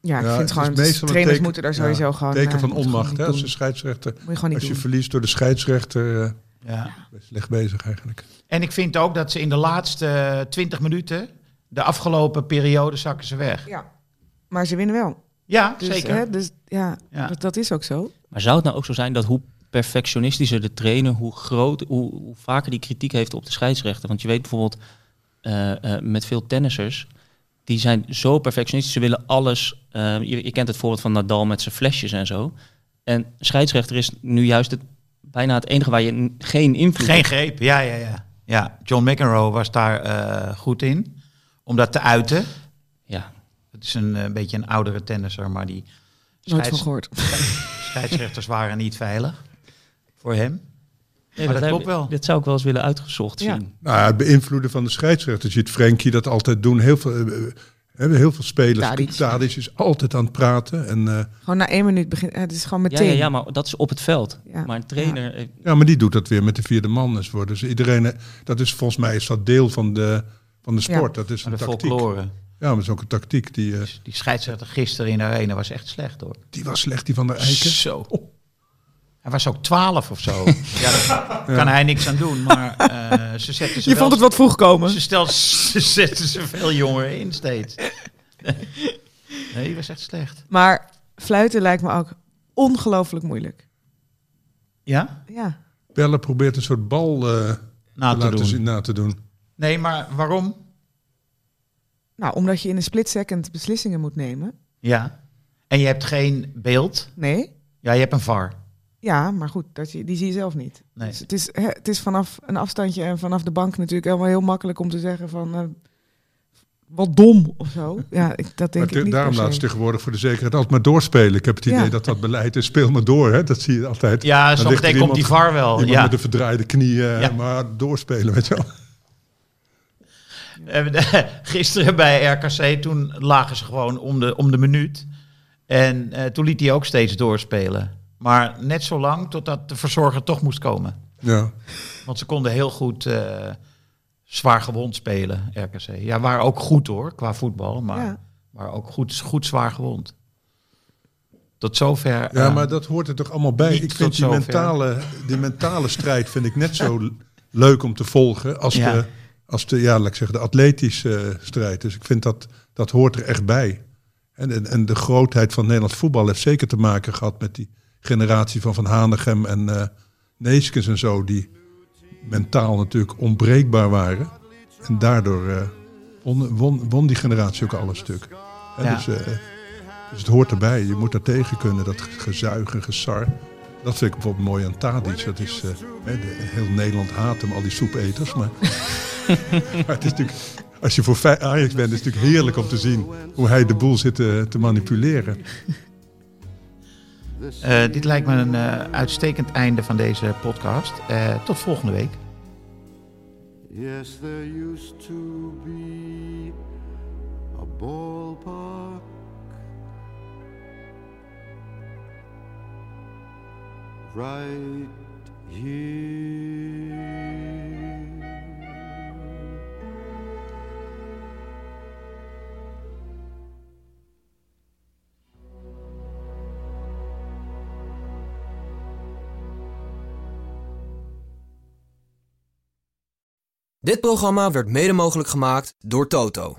Ja, ik Ja, vind gewoon, trainers teken- moeten daar sowieso ja, gewoon... teken eh, van onmacht, hè? Als een scheidsrechter... Moet je gewoon niet Als je doen. verliest door de scheidsrechter, Ja. slecht bezig eigenlijk. En ik vind ook dat ze in de laatste 20 minuten... de afgelopen periode zakken ze weg. Ja, maar ze winnen wel. Ja, Dus, zeker. Hè, dus ja, Ja. Dat, dat is ook zo. Maar zou het nou ook zo zijn dat hoe perfectionistischer de trainer, hoe, groot, hoe, hoe vaker die kritiek heeft op de scheidsrechter? Want je weet bijvoorbeeld eh, eh, met veel tennissers, die zijn zo perfectionistisch, ze willen alles. eh, je, je kent het voorbeeld van Nadal met zijn flesjes en zo. En scheidsrechter is nu juist het, bijna het enige waar je geen invloed Geen greep, ja, ja, ja. Ja, John McEnroe was daar eh, goed in. Om dat te uiten. Ja, Het is een, eh, beetje een oudere tennisser, maar die Nooit van gehoord. scheidsrechters waren niet veilig voor hem. Nee, Maar dat klopt wel. Dit zou ik wel eens willen uitgezocht Ja. zien. Nou, het beïnvloeden van de scheidsrechter. Je ziet Frenkie dat altijd doen. Heel veel, eh, eh, hebben heel veel spelers. Tadic. Tadic is altijd aan het praten. En, eh, Gewoon na één minuut begint. Het is gewoon Ja, meteen. ja, ja, maar dat is op het veld. Ja. Maar een trainer, ja, maar die doet dat weer met de vierde man. Dus worden iedereen, dat is volgens mij is dat deel van de, van de sport. Dat is een de tactiek. folklore. Ja, maar dat is ook een tactiek. Die, eh, Die scheidsrechter gisteren in de arena was echt slecht hoor. die was slecht, die van der Eiken. Zo. Hij was ook 12 of zo. ja, daar kan hij niks aan doen. Maar eh, ze zetten ze Je wel- vond het wat vroeg komen. Ze, stel, ze zetten ze veel jonger in steeds. nee, die was echt slecht. Maar fluiten lijkt me ook ongelooflijk moeilijk. Ja? Ja. Pelle probeert een soort bal eh, Na te te laten doen. zien, na te doen. Nee, maar waarom? Nou, omdat je in een split second beslissingen moet nemen. Ja. En je hebt geen beeld. Nee. Ja, je hebt een VAR. Ja, maar goed, dat, je- die zie je zelf niet. Nee. Dus het, is, hè, het is vanaf een afstandje en vanaf de bank natuurlijk helemaal heel makkelijk om te zeggen van... eh, wat dom of zo. Ja, ik, dat denk Maar ik niet daarom se. ze tegenwoordig voor de zekerheid altijd maar doorspelen. Ik heb het idee Ja. dat dat beleid is, speel maar door. Hè? Dat zie je altijd. Ja, Dan zo ligt er meteen komt die VAR wel. Iemand Ja. met een verdraaide knieën, Ja. maar doorspelen, weet je wel. Eh, Gisteren bij RKC, toen lagen ze gewoon om de, om de minuut. En eh, toen liet hij ook steeds doorspelen. Maar net zo lang totdat de verzorger toch moest komen. Ja. Want ze konden heel goed eh, zwaar gewond spelen, RKC. Ja, waren ook goed hoor, qua voetbal. Maar Ja. waren ook goed, goed zwaar gewond. Tot zover. Ja, maar dat hoort er toch allemaal bij. Ik vind die zover. mentale, die mentale strijd vind ik net zo leuk om te volgen als, Ja. de, als de, ja, laat ik zeggen, de atletische eh, strijd. Dus ik vind dat, dat hoort er echt bij. En, en, en de grootheid van Nederlands voetbal heeft zeker te maken gehad met die generatie van Van Hanegem en eh Neeskens en zo, die mentaal natuurlijk onbreekbaar waren. En daardoor eh, won, won, won die generatie ook alles stuk. Ja. dus, dus het hoort erbij. Je moet daar tegen kunnen, dat gezuig en gesar. Dat vind ik bijvoorbeeld mooi aan Tadic. Dat is, eh, hè, de- heel Nederland haat hem, al die soepeters. Maar, maar het is natuurlijk als je voor Ajax bent, is het natuurlijk heerlijk om te zien hoe hij de boel zit te, te manipuleren. Eh, dit lijkt me een eh, uitstekend einde van deze podcast. Eh, tot volgende week. Yes, there used to be a ballpark right here. Dit programma werd mede mogelijk gemaakt door Toto.